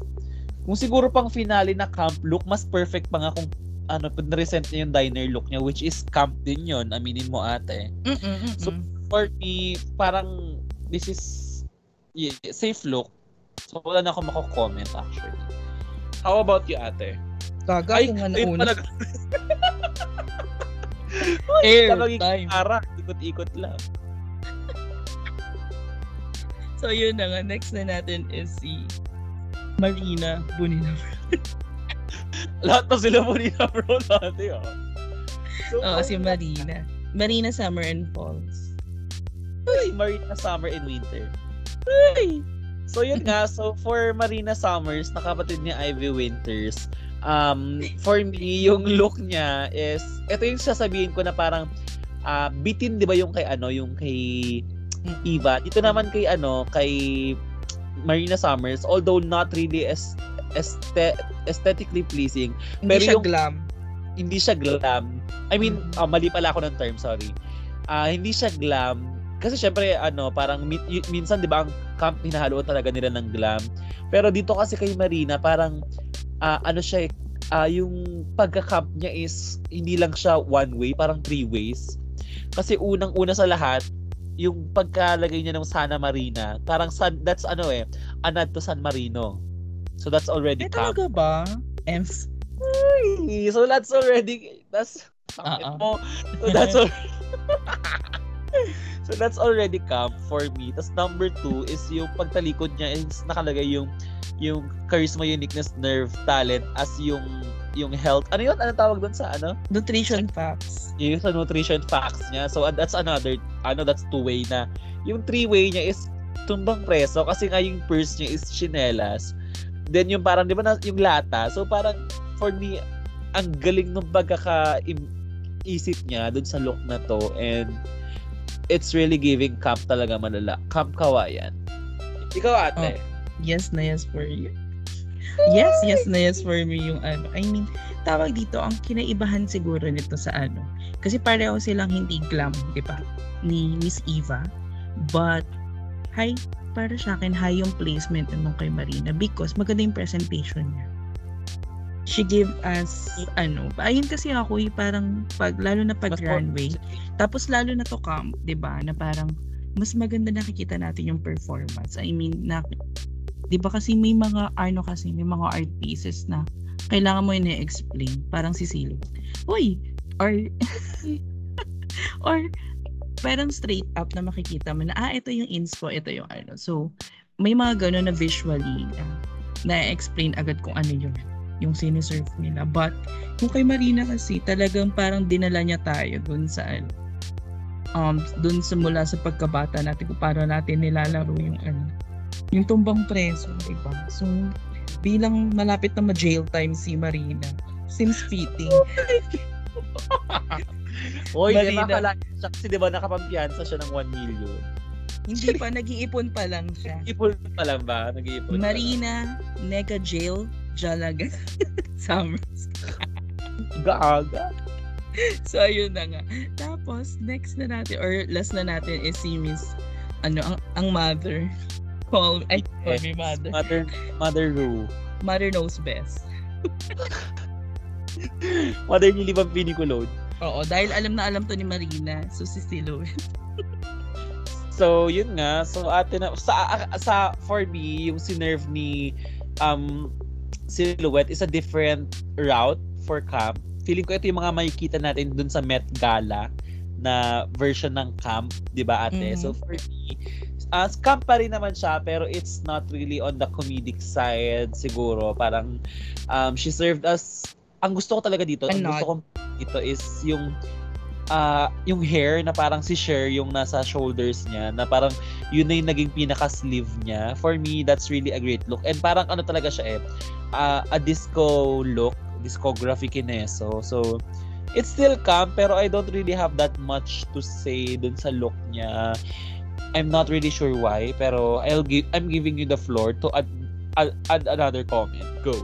Speaker 2: Kung siguro pang finale na camp look, mas perfect pa nga kung ano, present niya yung diner look niya which is camp din yun, aminin mo ate.
Speaker 1: Mm-mm,
Speaker 2: So, For me, parang this is yeah, safe look. So wala na ako mako-comment actually. How about you ate?
Speaker 1: Gaga
Speaker 2: Ay,
Speaker 1: kung ano una.
Speaker 2: talaga.
Speaker 1: Air time.
Speaker 2: Ara, ikot-ikot lang.
Speaker 1: So yun na nga, next na natin is si Marina Bunina.
Speaker 2: Lahat na sila ni bro dati ah. So,
Speaker 1: Oo, si Marina. Marina Summer and Falls.
Speaker 2: Ay, Marina Summer and Winter.
Speaker 1: Ay!
Speaker 2: So yun nga, so for Marina Summers, nakapatid ni Ivy Winters, um, for me, yung look niya is, ito yung sasabihin ko na parang, uh, bitin, di ba yung kay ano, yung kay Eva. Dito naman kay ano, kay Marina Summers, although not really as este- aesthetically pleasing.
Speaker 1: Hindi
Speaker 2: pero
Speaker 1: siya
Speaker 2: yung,
Speaker 1: glam.
Speaker 2: Hindi siya glam. I mean,
Speaker 1: Mm.
Speaker 2: uh, mali pala ako ng term, sorry. Uh, hindi siya glam. Kasi syempre, ano, parang mi- y- minsan, di ba, ang camp hinahaluan talaga nila ng glam. Pero dito kasi kay Marina, parang, uh, ano siya, uh, yung pagka-camp niya is, hindi lang siya one way, parang three ways. Kasi unang-una sa lahat, yung pagkalagay niya ng Sana Marina, parang san, that's ano eh, anad to San Marino. So that's already
Speaker 1: Eh,
Speaker 2: camp.
Speaker 1: talaga ba? Ems.
Speaker 2: Ay, So that's already that's
Speaker 1: Uh-uh.
Speaker 2: mo. So that's al- So that's already camp for me. Tapos number two is yung pagtalikod niya is nakalagay yung yung charisma, uniqueness, nerve, talent as yung yung health. Ano yun? Ano tawag doon sa ano?
Speaker 1: Nutrition facts.
Speaker 2: Yung sa nutrition facts niya. So that's another, ano, that's two-way na. Yung three-way niya is tumbang preso kasi nga yung purse niya is chinelas. Then yung parang, di ba, yung lata. So parang, for me, ang galing ng pagkaka isip niya dun sa look na to and it's really giving camp talaga malala. Camp kawayan. Ikaw ate.
Speaker 1: Yes na yes for you. Yes, yes na yes for me yung ano. I mean, tawag dito, ang kinaibahan siguro nito sa ano. Kasi pareho silang hindi glam, di ba? Ni Miss Eva. But, high, para sa akin, high yung placement nung kay Marina because maganda yung presentation niya. She gave us, ano, ayun kasi ako, eh, parang, pag, lalo na pag
Speaker 2: more-
Speaker 1: runway, tapos lalo na to camp, 'di ba? Na parang mas maganda nakikita natin yung performance. I mean, na 'di ba kasi may mga ano kasi may mga art pieces na kailangan mo i-explain, parang si Silo. Uy, or or parang straight up na makikita mo na ah ito yung inspo, ito yung ano. So, may mga gano'n na visually uh, na-explain agad kung ano yun yung siniserve nila. But, yung kay Marina kasi, talagang parang dinala niya tayo dun sa ano, um, dun sa mula sa pagkabata natin kung paano natin nilalaro yung ano, yung tumbang preso, di ba? So, bilang malapit na ma-jail time si Marina, seems fitting.
Speaker 2: Oy, di ba siya kasi di ba nakapampiyansa siya ng 1 million.
Speaker 1: Hindi pa, nag-iipon pa lang siya.
Speaker 2: Ipon pa lang ba? Nag-iipon.
Speaker 1: Marina, Nega Jail, Jalaga, Summers.
Speaker 2: Gaaga.
Speaker 1: So, ayun na nga. Tapos, next na natin, or last na natin is si Miss, ano, ang, ang mother. Call, ay, call me mother.
Speaker 2: Mother, Mother Ru.
Speaker 1: Mother knows best.
Speaker 2: Mother ni Libang Piniculode.
Speaker 1: Oo, dahil alam na alam to ni Marina. So, si Silhouette.
Speaker 2: So, yun nga. So, ate na, sa, sa, for me, yung sinerve ni um, Silhouette is a different route for camp. Feeling ko ito yung mga makikita natin dun sa Met Gala na version ng camp, di ba ate?
Speaker 1: Mhm.
Speaker 2: So, for me, uh, camp pa rin naman siya, pero it's not really on the comedic side siguro. Parang, um, she served as, ang gusto ko talaga dito, ang gusto ko dito is yung ah yung hair na parang si Cher yung nasa shoulders niya na parang yun na yung naging pinaka-sleeve niya. For me, that's really a great look. And parang ano talaga siya eh, ah, a disco look, discography kineso. So, it's still camp pero I don't really have that much to say dun sa look niya. I'm not really sure why pero I'll give I'm giving you the floor to add, add, add another comment. Go.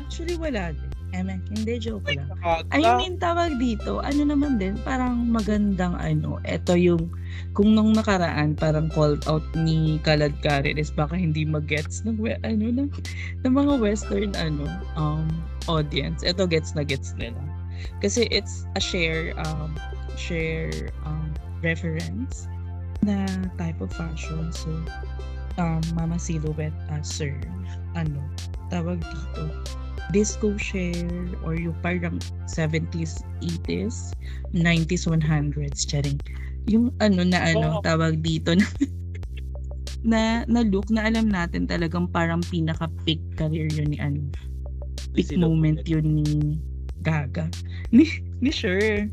Speaker 1: Actually, wala din. Eme, hindi, joke lang. I mean, tawag dito, ano naman din, parang magandang ano, eto yung, kung nung nakaraan, parang called out ni Kalad Karen is baka hindi mag-gets ng, ano, ng, ng mga western, ano, um, audience. Eto gets na gets nila. Kasi it's a share, um, share, um, reference na type of fashion. So, um, Mama Silhouette as sir, ano, tawag dito, disco share or yung parang 70s, 80s, 90s, 100s, charing. Yung ano na ano,
Speaker 2: Oo.
Speaker 1: tawag dito na na, na look na alam natin talagang parang pinaka-peak career yun ni ano. Peak
Speaker 2: Sino?
Speaker 1: moment yun ni Gaga. Ni, ni Sure.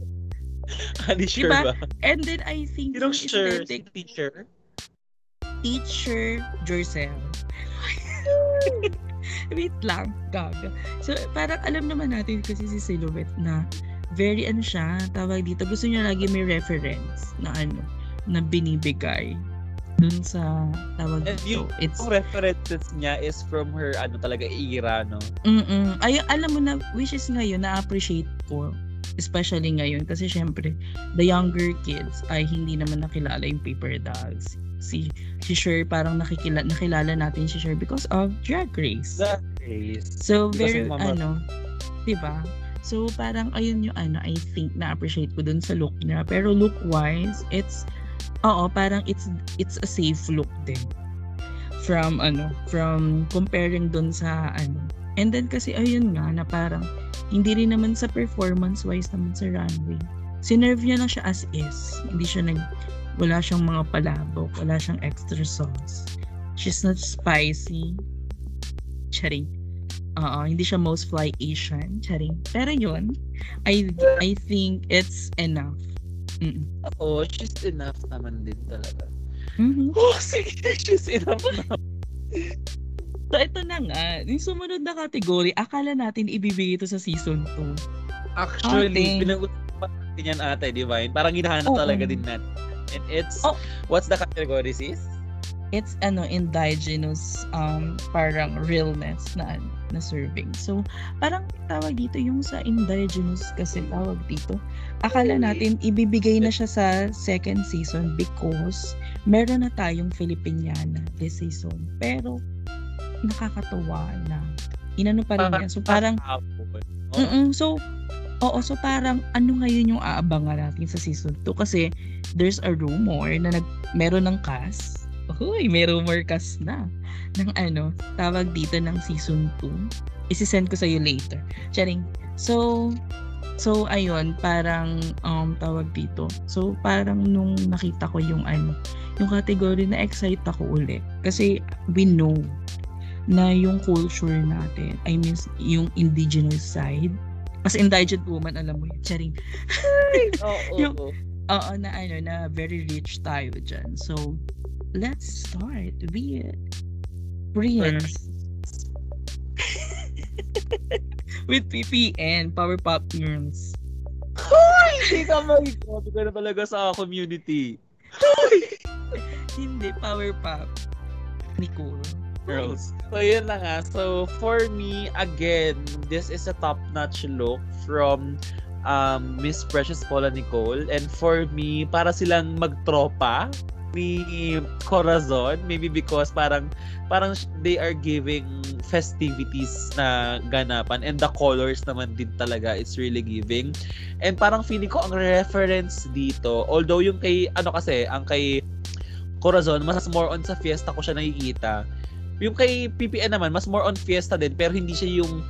Speaker 2: Hindi sure
Speaker 1: Diba?
Speaker 2: ba?
Speaker 1: And then I think yung
Speaker 2: sure?
Speaker 1: aesthetic
Speaker 2: Si teacher?
Speaker 1: teacher Jorcel. Wait lang, gaga. So, parang alam naman natin kasi si Silhouette na very ano siya, tawag dito, gusto niya lagi may reference na ano, na binibigay dun sa tawag
Speaker 2: And
Speaker 1: dito.
Speaker 2: yung-
Speaker 1: It's,
Speaker 2: Yung references niya is from her ano talaga era, no?
Speaker 1: mm Ay, alam mo na, which is ngayon, na-appreciate ko. Especially ngayon. Kasi syempre, the younger kids ay hindi naman nakilala yung paper dolls. Si, si Cher, parang nakikila, nakilala natin si Cher because of Drag Race.
Speaker 2: That is.
Speaker 1: So, very,
Speaker 2: mama-
Speaker 1: ano, di ba? So, parang, ayun yung, ano, I think, na-appreciate ko dun sa look niya. Pero look-wise, it's, oo, parang it's, it's a safe look din. From, ano, from comparing dun sa, ano. And then, kasi, ayun nga, na parang, hindi rin naman sa performance-wise naman sa runway. Sinerve niya lang siya as is. Hindi siya nag, wala siyang mga palabok, wala siyang extra sauce. She's not spicy. Charing. Oo, hindi siya most fly Asian. Charing. Pero yun, I, I think it's enough. Mm.
Speaker 2: Oo, she's enough naman din talaga.
Speaker 1: Mhm.
Speaker 2: Oh, sige, she's enough na.
Speaker 1: So, ito na nga. Yung sumunod na category, akala natin ibibigay ito sa season 2.
Speaker 2: Actually,
Speaker 1: Ate.
Speaker 2: pinag-usapan natin yan ate, Divine. Parang hinahanap
Speaker 1: Oo.
Speaker 2: talaga din natin. And it's,
Speaker 1: Oh.
Speaker 2: what's the category, sis?
Speaker 1: It's ano, indigenous, um, parang realness na, na serving. So, parang tawag dito yung sa indigenous kasi tawag dito. Akala natin ibibigay na siya sa second season because meron na tayong Filipiniana this season. Pero, nakakatuwa na inano pa rin niya. So, parang. Mm-mm. So, oo, so parang ano ngayon yung aabangan natin sa season 2 kasi there's a rumor na nag, meron ng cast. Uy, may rumor cast na ng ano, tawag dito ng season 2. Isisend ko sa iyo later. Charing. So, so ayun, parang um, tawag dito. So, parang nung nakita ko yung ano, yung category na excite ako ulit. Kasi we know na yung culture natin, I mean, yung indigenous side, as indigent woman, alam mo yun, charing.
Speaker 2: Oo.
Speaker 1: Yung-
Speaker 2: oo.
Speaker 1: Oo, na ano, na very rich tayo dyan. So, let's start with Prince. with PPN, Powerpuff Girls.
Speaker 2: Hindi ka grabe ka na talaga sa community.
Speaker 1: Hindi, Powerpuff. Nicole.
Speaker 2: Girls. So, yun na nga. So, for me, again, this is a top-notch look from um, Miss Precious Paula Nicole. And for me, para silang magtropa ni Corazon. Maybe because parang parang they are giving festivities na ganapan and the colors naman din talaga it's really giving and parang feeling ko ang reference dito although yung kay ano kasi ang kay Corazon mas more on sa fiesta ko siya nakikita yung kay PPN naman mas more on fiesta din pero hindi siya yung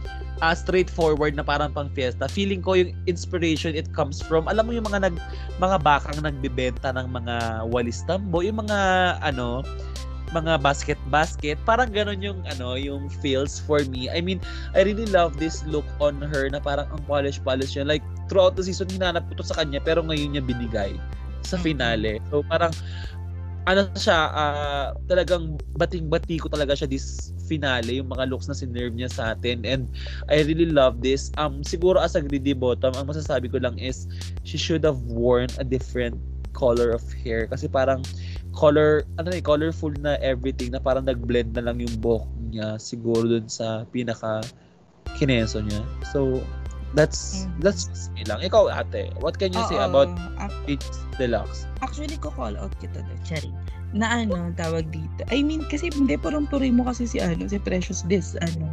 Speaker 2: ah, straightforward na parang pang fiesta feeling ko yung inspiration it comes from alam mo yung mga nag mga bakang nagbebenta ng mga walis tambo yung mga ano mga basket basket parang ganon yung ano yung feels for me. I mean I really love this look on her na parang ang polish polish yun like throughout the season hinanap ko to sa kanya pero ngayon niya binigay sa
Speaker 1: Mhm.
Speaker 2: finale. So parang ano siya ah, talagang bating-bati ko talaga siya this finale yung mga looks na sinerve niya sa atin. And I really love this. Um siguro as a greedy bottom ang masasabi ko lang is she should have worn a different color of hair. Kasi parang color ano eh colorful na everything na parang nag-blend na lang yung buhok niya siguro dun sa pinaka kineso niya. So that's
Speaker 1: Mhm.
Speaker 2: that's just me lang ikaw ate what can you say
Speaker 1: Oo,
Speaker 2: about
Speaker 1: ac-
Speaker 2: Peach Deluxe
Speaker 1: Actually, ko call out kita doon, Cherry. Na ano, tawag dito. I mean, kasi hindi purong-puri mo kasi si ano, si Precious this, ano,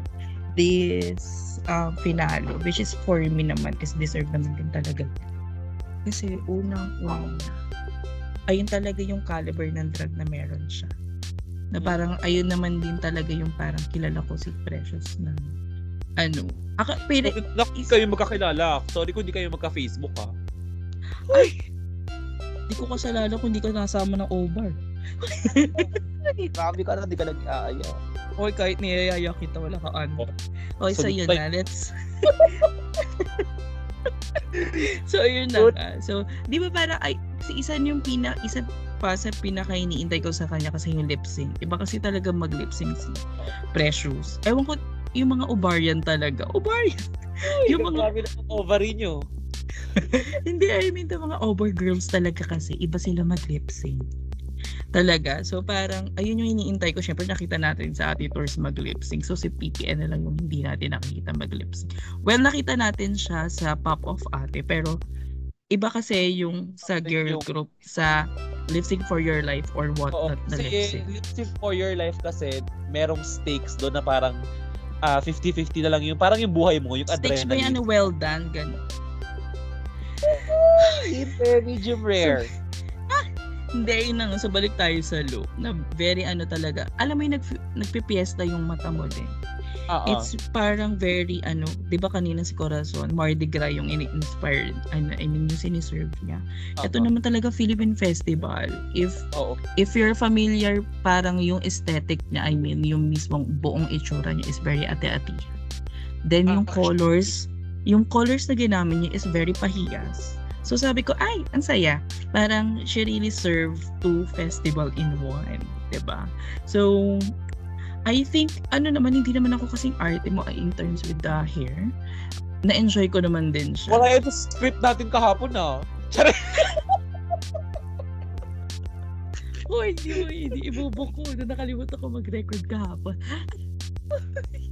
Speaker 1: this um, finale, which is for me naman, is deserve naman din talaga. Kasi unang una, ayun talaga yung caliber ng drug na meron siya. Na parang ayun naman din talaga yung parang kilala ko si Precious na ano. Ako, pero,
Speaker 2: Hindi kayo magkakilala. Sorry kung hindi kayo magka-Facebook ha.
Speaker 1: di ko kasalala kung hindi ka nasama ng over.
Speaker 2: Grabe ka na, hindi ka nag-aaya.
Speaker 1: Oy, kahit niyayaya kita, wala ka ano.
Speaker 2: Oh.
Speaker 1: Okay, so
Speaker 2: So,
Speaker 1: yun
Speaker 2: like-
Speaker 1: na. Let's... so, yun na nga. So, di ba parang, ay, si isa yung pina, isa, pa sa pinaka iniintay ko sa kanya kasi yung lip sync. Iba kasi talaga mag lip sync si Precious. Ewan ko, yung mga ovarian talaga. Ovarian! yung mga,
Speaker 2: Grabe ang ovary nyo.
Speaker 1: hindi, I mean, the mga over girls talaga kasi, iba sila mag lip sync. Talaga. So parang, ayun yung iniintay ko. Siyempre nakita natin sa Ati Tours mag lip sync. So si PPN na lang yung hindi natin nakita mag lip sync. Well, nakita natin siya sa Pop of Ate. Pero iba kasi yung sa girl group sa Lip Sync for Your Life or what
Speaker 2: Oo,
Speaker 1: not na lip sync.
Speaker 2: lip sync for your life kasi merong stakes doon na parang ah 50-50 na lang yung parang yung buhay mo, yung
Speaker 1: Stage ba yan
Speaker 2: adrenaline.
Speaker 1: well done? Ganun.
Speaker 2: Hindi, medium rare.
Speaker 1: Hindi, yun na nga. So, balik tayo sa look. Na very ano talaga. Alam mo yung nag, nagpipiesta yung mata mo din.
Speaker 2: Oo.
Speaker 1: It's parang very ano, 'di ba kanina si Corazon, Mardi Gras yung ini-inspired, ano, I mean yung siniserve niya. Ito
Speaker 2: Oo.
Speaker 1: naman talaga Philippine Festival. If
Speaker 2: Oo.
Speaker 1: if you're familiar, parang yung aesthetic niya, I mean, yung mismong buong itsura niya is very ate-ate. Then yung
Speaker 2: Ah,
Speaker 1: colors, yung colors na ginamit niya is very pahiyas. So sabi ko, ay, ang saya. Parang she really served two festival in one. ba So, I think, ano naman, hindi naman ako kasing arte mo in terms with the hair. Na-enjoy ko naman din siya.
Speaker 2: Wala ito script natin kahapon na.
Speaker 1: Hoy, hindi mo, hindi ibubok ko. Na nakalimutan ko mag-record kahapon.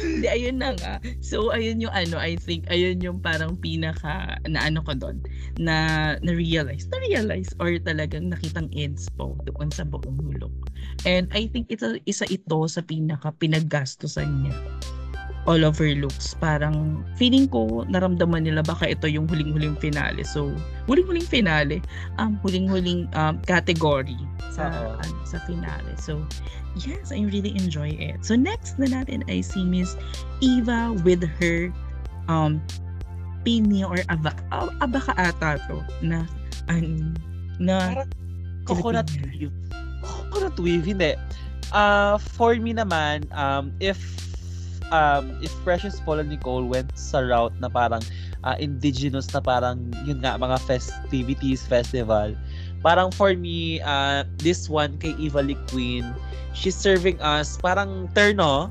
Speaker 1: Hindi, ayun na nga. So, ayun yung ano, I think, ayun yung parang pinaka, na ano ko doon, na na-realize, na-realize, or talagang nakitang inspo doon sa buong look. And I think ito, isa ito sa pinaka pinaggastusan niya all over looks. Parang feeling ko naramdaman nila baka ito yung huling-huling finale. So, huling-huling finale, um, huling-huling um, category sa ano, sa finale. So, yes, I really enjoy it. So, next na natin ay si Miss Eva with her um, pini or aba, ah, abaka ata to na an na
Speaker 2: coconut weave. Coconut weave, hindi. Uh, for me naman, um, if um, if Precious Paul and Nicole went sa route na parang uh, indigenous na parang yun nga mga festivities festival. Parang for me uh, this one kay Eva Lee Queen she's serving us parang terno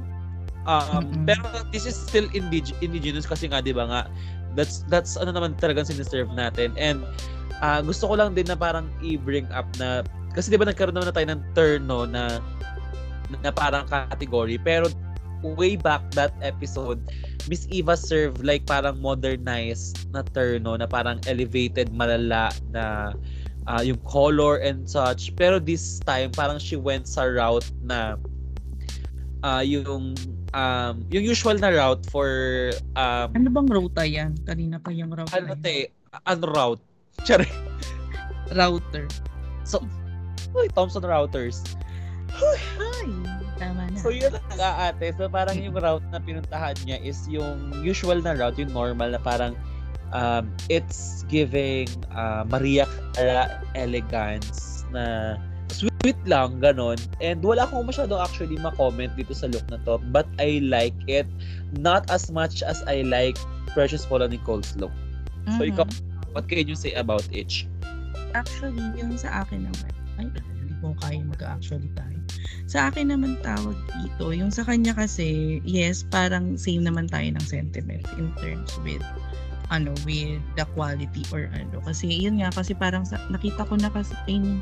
Speaker 2: um,
Speaker 1: Mm-mm.
Speaker 2: pero this is still indig- indigenous kasi nga di ba nga that's that's ano naman talagang siniserve natin. And ah, gusto ko lang din na parang i-bring up na kasi di ba nagkaroon naman na tayo ng terno na na parang category. Pero way back that episode Miss Eva served like parang modernized na terno na parang elevated malala na ah, yung color and such pero this time parang she went sa route na ah, yung um, yung usual na route for um,
Speaker 1: ano bang rota yan? Kanina pa yung router.
Speaker 2: ano te ano route Chari.
Speaker 1: Router.
Speaker 2: So, uy, Thompson routers.
Speaker 1: Ay, tama na.
Speaker 2: So yun na nga ate. So parang yung route na pinuntahan niya is yung usual na route, yung normal na parang um, it's giving uh, Maria Clara elegance na sweet lang, ganon. And wala akong masyado actually ma-comment dito sa look na to. But I like it. Not as much as I like Precious Paula Nicole's look. So
Speaker 1: Mhm.
Speaker 2: ikaw, what can you say about each?
Speaker 1: Actually, yung sa akin naman, ay, hindi ko kaya mag-actually tayo. Sa akin naman tawag dito, yung sa kanya kasi, yes, parang same naman tayo ng sentiment in terms with ano, with the quality or ano. Kasi yun nga, kasi parang sa, nakita ko na kasi, I mean,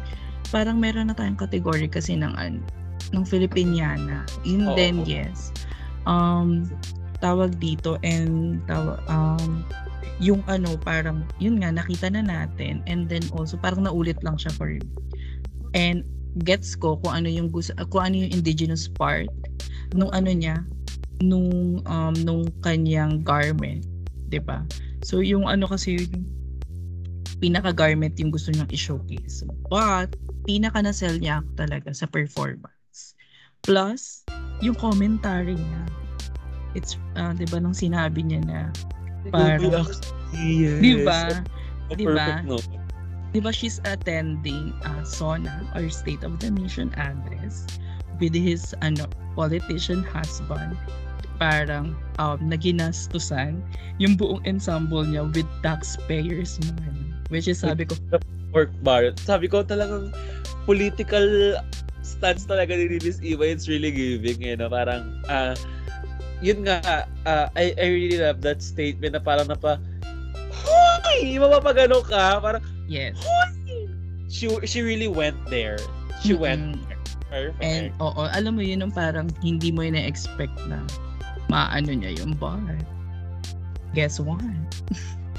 Speaker 1: parang meron na tayong category kasi ng ano, ng Filipiniana. Yun
Speaker 2: Oo.
Speaker 1: din, yes. Um, tawag dito and tawa, um, yung ano parang yun nga nakita na natin and then also parang naulit lang siya for you. And gets ko kung ano yung gusto kung ano yung indigenous part nung ano niya nung um nung kanyang garment, 'di ba? So yung ano kasi yung pinaka garment yung gusto niyang i-showcase. But pinaka na sell niya talaga sa performance. Plus yung commentary niya. It's uh, 'di ba nung sinabi niya na Parang-
Speaker 2: yes.
Speaker 1: 'di ba? Di ba? Di ba she's attending uh, SONA or State of the Nation address with his ano politician husband parang um, naginastusan yung buong ensemble niya with taxpayers money which is sabi ko
Speaker 2: pork bar. Sabi ko talagang political stance talaga ni Miss Eva. It's really giving, eh, no? Parang, ah, yun nga, uh, I, I really love that statement na parang napa, Hoy! Mapapagano ka? Parang,
Speaker 1: Yes.
Speaker 2: She, she really went there. She
Speaker 1: Mm-mm.
Speaker 2: went there. Perfect.
Speaker 1: And oo, alam mo yun yung parang hindi mo na expect na maano niya yung bar. Guess what?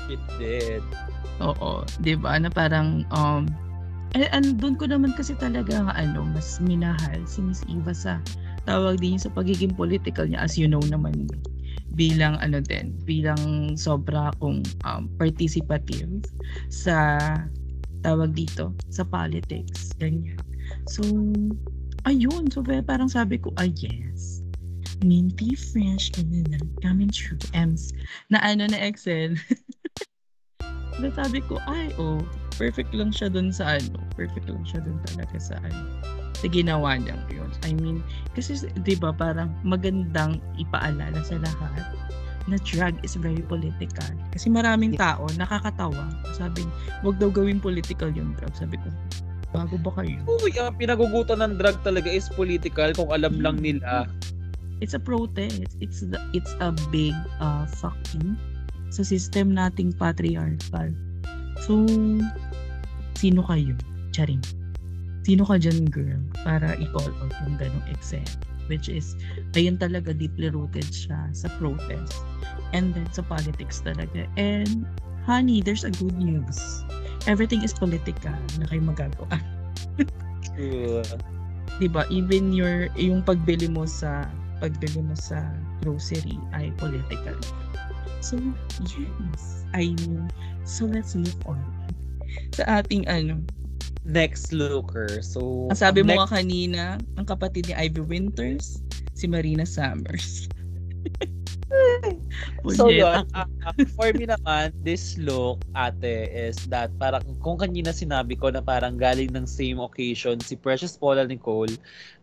Speaker 2: It did.
Speaker 1: Oo, 'di ba? Na parang um eh, ano, doon ko naman kasi talaga ano, mas minahal si Miss Eva sa tawag din sa pagiging political niya as you know naman bilang ano din, bilang sobra akong um, participative sa tawag dito, sa politics, ganyan. So, ayun, so parang sabi ko, ah yes, minty fresh, ganyan, coming true, M's, na ano na Excel. na sabi ko, ay, oh, perfect lang siya dun sa ano, perfect lang siya dun talaga sa ano, sa ginawa niyang yun. I mean, kasi di ba parang magandang ipaalala sa lahat na drag is very political. Kasi maraming tao nakakatawa. Sabi, wag daw gawing political yung drug. Sabi ko, bago ba kayo?
Speaker 2: Uy, ang pinagugutan ng drug talaga is political kung alam lang
Speaker 1: Mm.
Speaker 2: nila.
Speaker 1: It's a protest. It's the, it's a big uh, fucking sa system nating patriarchal. So, sino kayo? Charing. Sino ka dyan, girl? Para i-call out yung ganong example. Which is, ayun talaga deeply rooted siya sa protest. And then sa politics talaga. And, honey, there's a good news. Everything is political na kayo magagawa.
Speaker 2: True.
Speaker 1: 'di ba even your yung pagbili mo sa pagbili mo sa grocery ay political so yes I mean so let's move on sa ating ano
Speaker 2: Next looker. So,
Speaker 1: ang sabi mo
Speaker 2: next,
Speaker 1: nga kanina ang kapatid ni Ivy Winters si Marina Summers.
Speaker 2: So yun, ah, ah, for me naman, this look, ate, is that parang kung kanina sinabi ko na parang galing ng same occasion si Precious Paula Nicole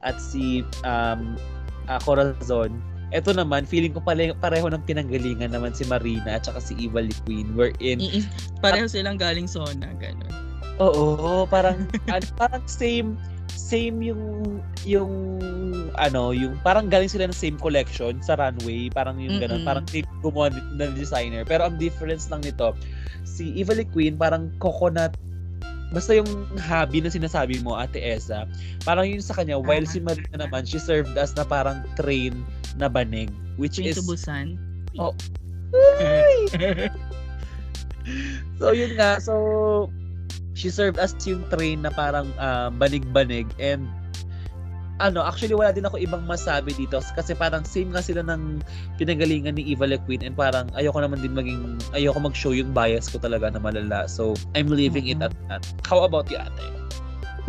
Speaker 2: at si um, uh, Corazon, eto naman, feeling ko pala, pareho ng pinanggalingan naman si Marina at saka si Eva Lee Queen wherein,
Speaker 1: Iis, pareho silang galing sona ganun
Speaker 2: oo, parang, an- parang same, same yung, yung, ano, yung, parang galing sila ng same collection sa runway, parang yung ganun,
Speaker 1: Mm-mm.
Speaker 2: parang same gumawa ng designer. Pero ang difference lang nito, si Eva Lee Queen, parang coconut, basta yung hobby na sinasabi mo, Ate Esa, parang yun sa kanya, while si
Speaker 1: Tama.
Speaker 2: Marina naman, she served as na parang train na banig, which
Speaker 1: Queen
Speaker 2: is,
Speaker 1: Tubusan
Speaker 2: Oh. so yun nga, so, she served as yung train na parang ah, banig-banig and ano, actually wala din ako ibang masabi dito kasi parang same nga sila ng pinagalingan ni Eva Le Queen and parang ayoko naman din maging ayoko mag-show yung bias ko talaga na malala. So, I'm leaving it
Speaker 1: Oo.
Speaker 2: at that. How about you, ate?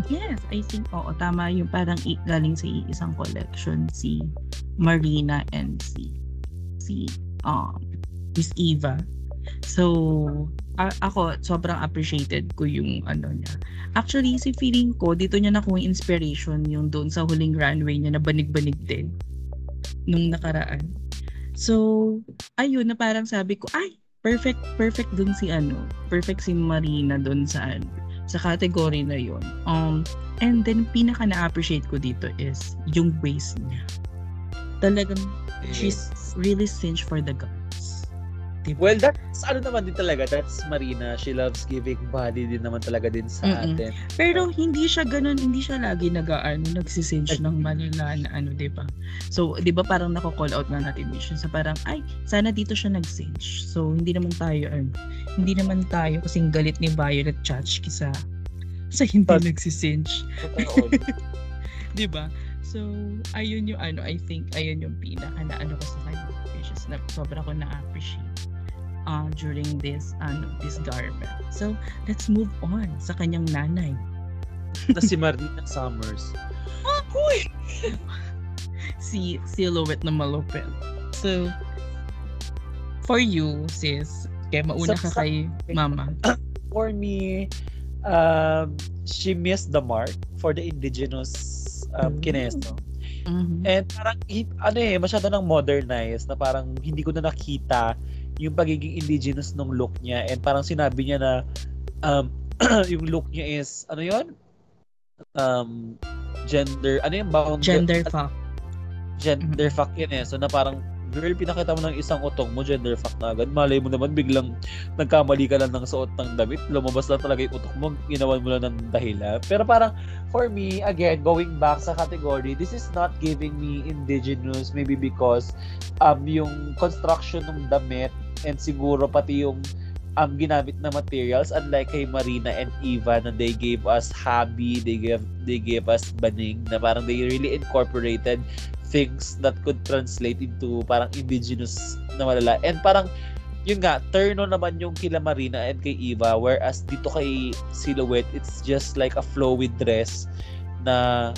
Speaker 1: Yes, I think oo, tama yung parang galing sa isang collection si Marina and si si um Miss Eva. So, a- ako sobrang appreciated ko yung ano niya. Actually, si feeling ko dito niya nakuha inspiration yung doon sa huling runway niya na banig-banig din nung nakaraan. So, ayun na parang sabi ko, ay, perfect perfect dun si ano, perfect si Marina dun sa ano, sa category na yun. Um, and then, pinaka na-appreciate ko dito is yung waist niya. Talagang, she's really cinched for the guns. Diba?
Speaker 2: Well, that's ano naman din talaga. That's Marina. She loves giving body din naman talaga din sa
Speaker 1: Mm-mm.
Speaker 2: atin.
Speaker 1: Pero hindi siya ganun, hindi siya lagi nag-ano, nagsicinch ng Manila na ano, 'di ba? So, 'di ba parang nako-call out na natin mission sa parang ay, sana dito siya nag-cinch. So, hindi naman tayo ano, hindi naman tayo kasing galit ni Violet Chachki sa sa hindi
Speaker 2: But-. Totoo.
Speaker 1: 'di ba? So, ayun yung ano, I think ayun yung pinaka na ano ko sa kanya, which is na sobra ko na-appreciate uh, during this ano this garment. So, let's move on sa kanyang nanay.
Speaker 2: na si Marina Summers.
Speaker 1: si silhouette na malupit. So, for you, sis, kaya mauna
Speaker 2: Sa-
Speaker 1: ka kay mama.
Speaker 2: For me, um, she missed the mark for the indigenous um,
Speaker 1: Mm.
Speaker 2: Kineso.
Speaker 1: Mhm.
Speaker 2: And parang, ano eh, masyado nang modernized na parang hindi ko na nakita yung pagiging indigenous nung look niya and parang sinabi niya na um, yung look niya is, ano yon Um, gender, ano yung bound?
Speaker 1: Gender fuck.
Speaker 2: Gender fuck yun eh. So na parang, girl, pinakita mo ng isang utong mo, gender fuck na agad. Malay mo naman, biglang nagkamali ka lang ng suot ng damit. Lumabas lang talaga yung utok mo, ginawan mo lang ng dahilan. Pero parang, for me, again, going back sa category, this is not giving me indigenous, maybe because um, yung construction ng damit and siguro pati yung um, ginamit na materials unlike kay Marina and Eva na they gave us hobby, they gave they gave us baning na parang they really incorporated things that could translate into parang indigenous na malala. And parang yun nga, turno naman yung kila Marina and kay Eva whereas dito kay Silhouette, it's just like a flowy dress na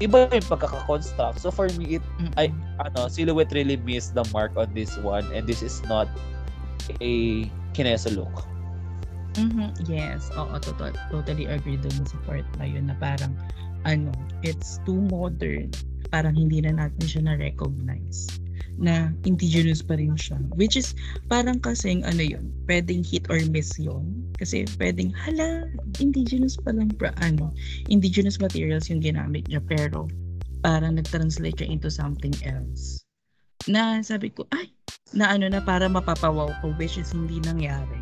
Speaker 2: iba yung pagkaka-construct. So for me, it, I, ano, Silhouette really missed the mark on this one and this is not a kinesa look.
Speaker 1: Mhm. Yes. Oo, totally, totally agree dun sa part na yun na parang ano, it's too modern. Parang hindi na natin siya na-recognize na indigenous pa rin siya. Which is, parang kasing ano yun, pwedeng hit or miss yun. Kasi pwedeng, hala, indigenous pa lang, pra, ano, indigenous materials yung ginamit niya. Pero, parang nag-translate siya into something else. Na sabi ko, ay, na ano na para mapapawaw ko which is hindi nangyari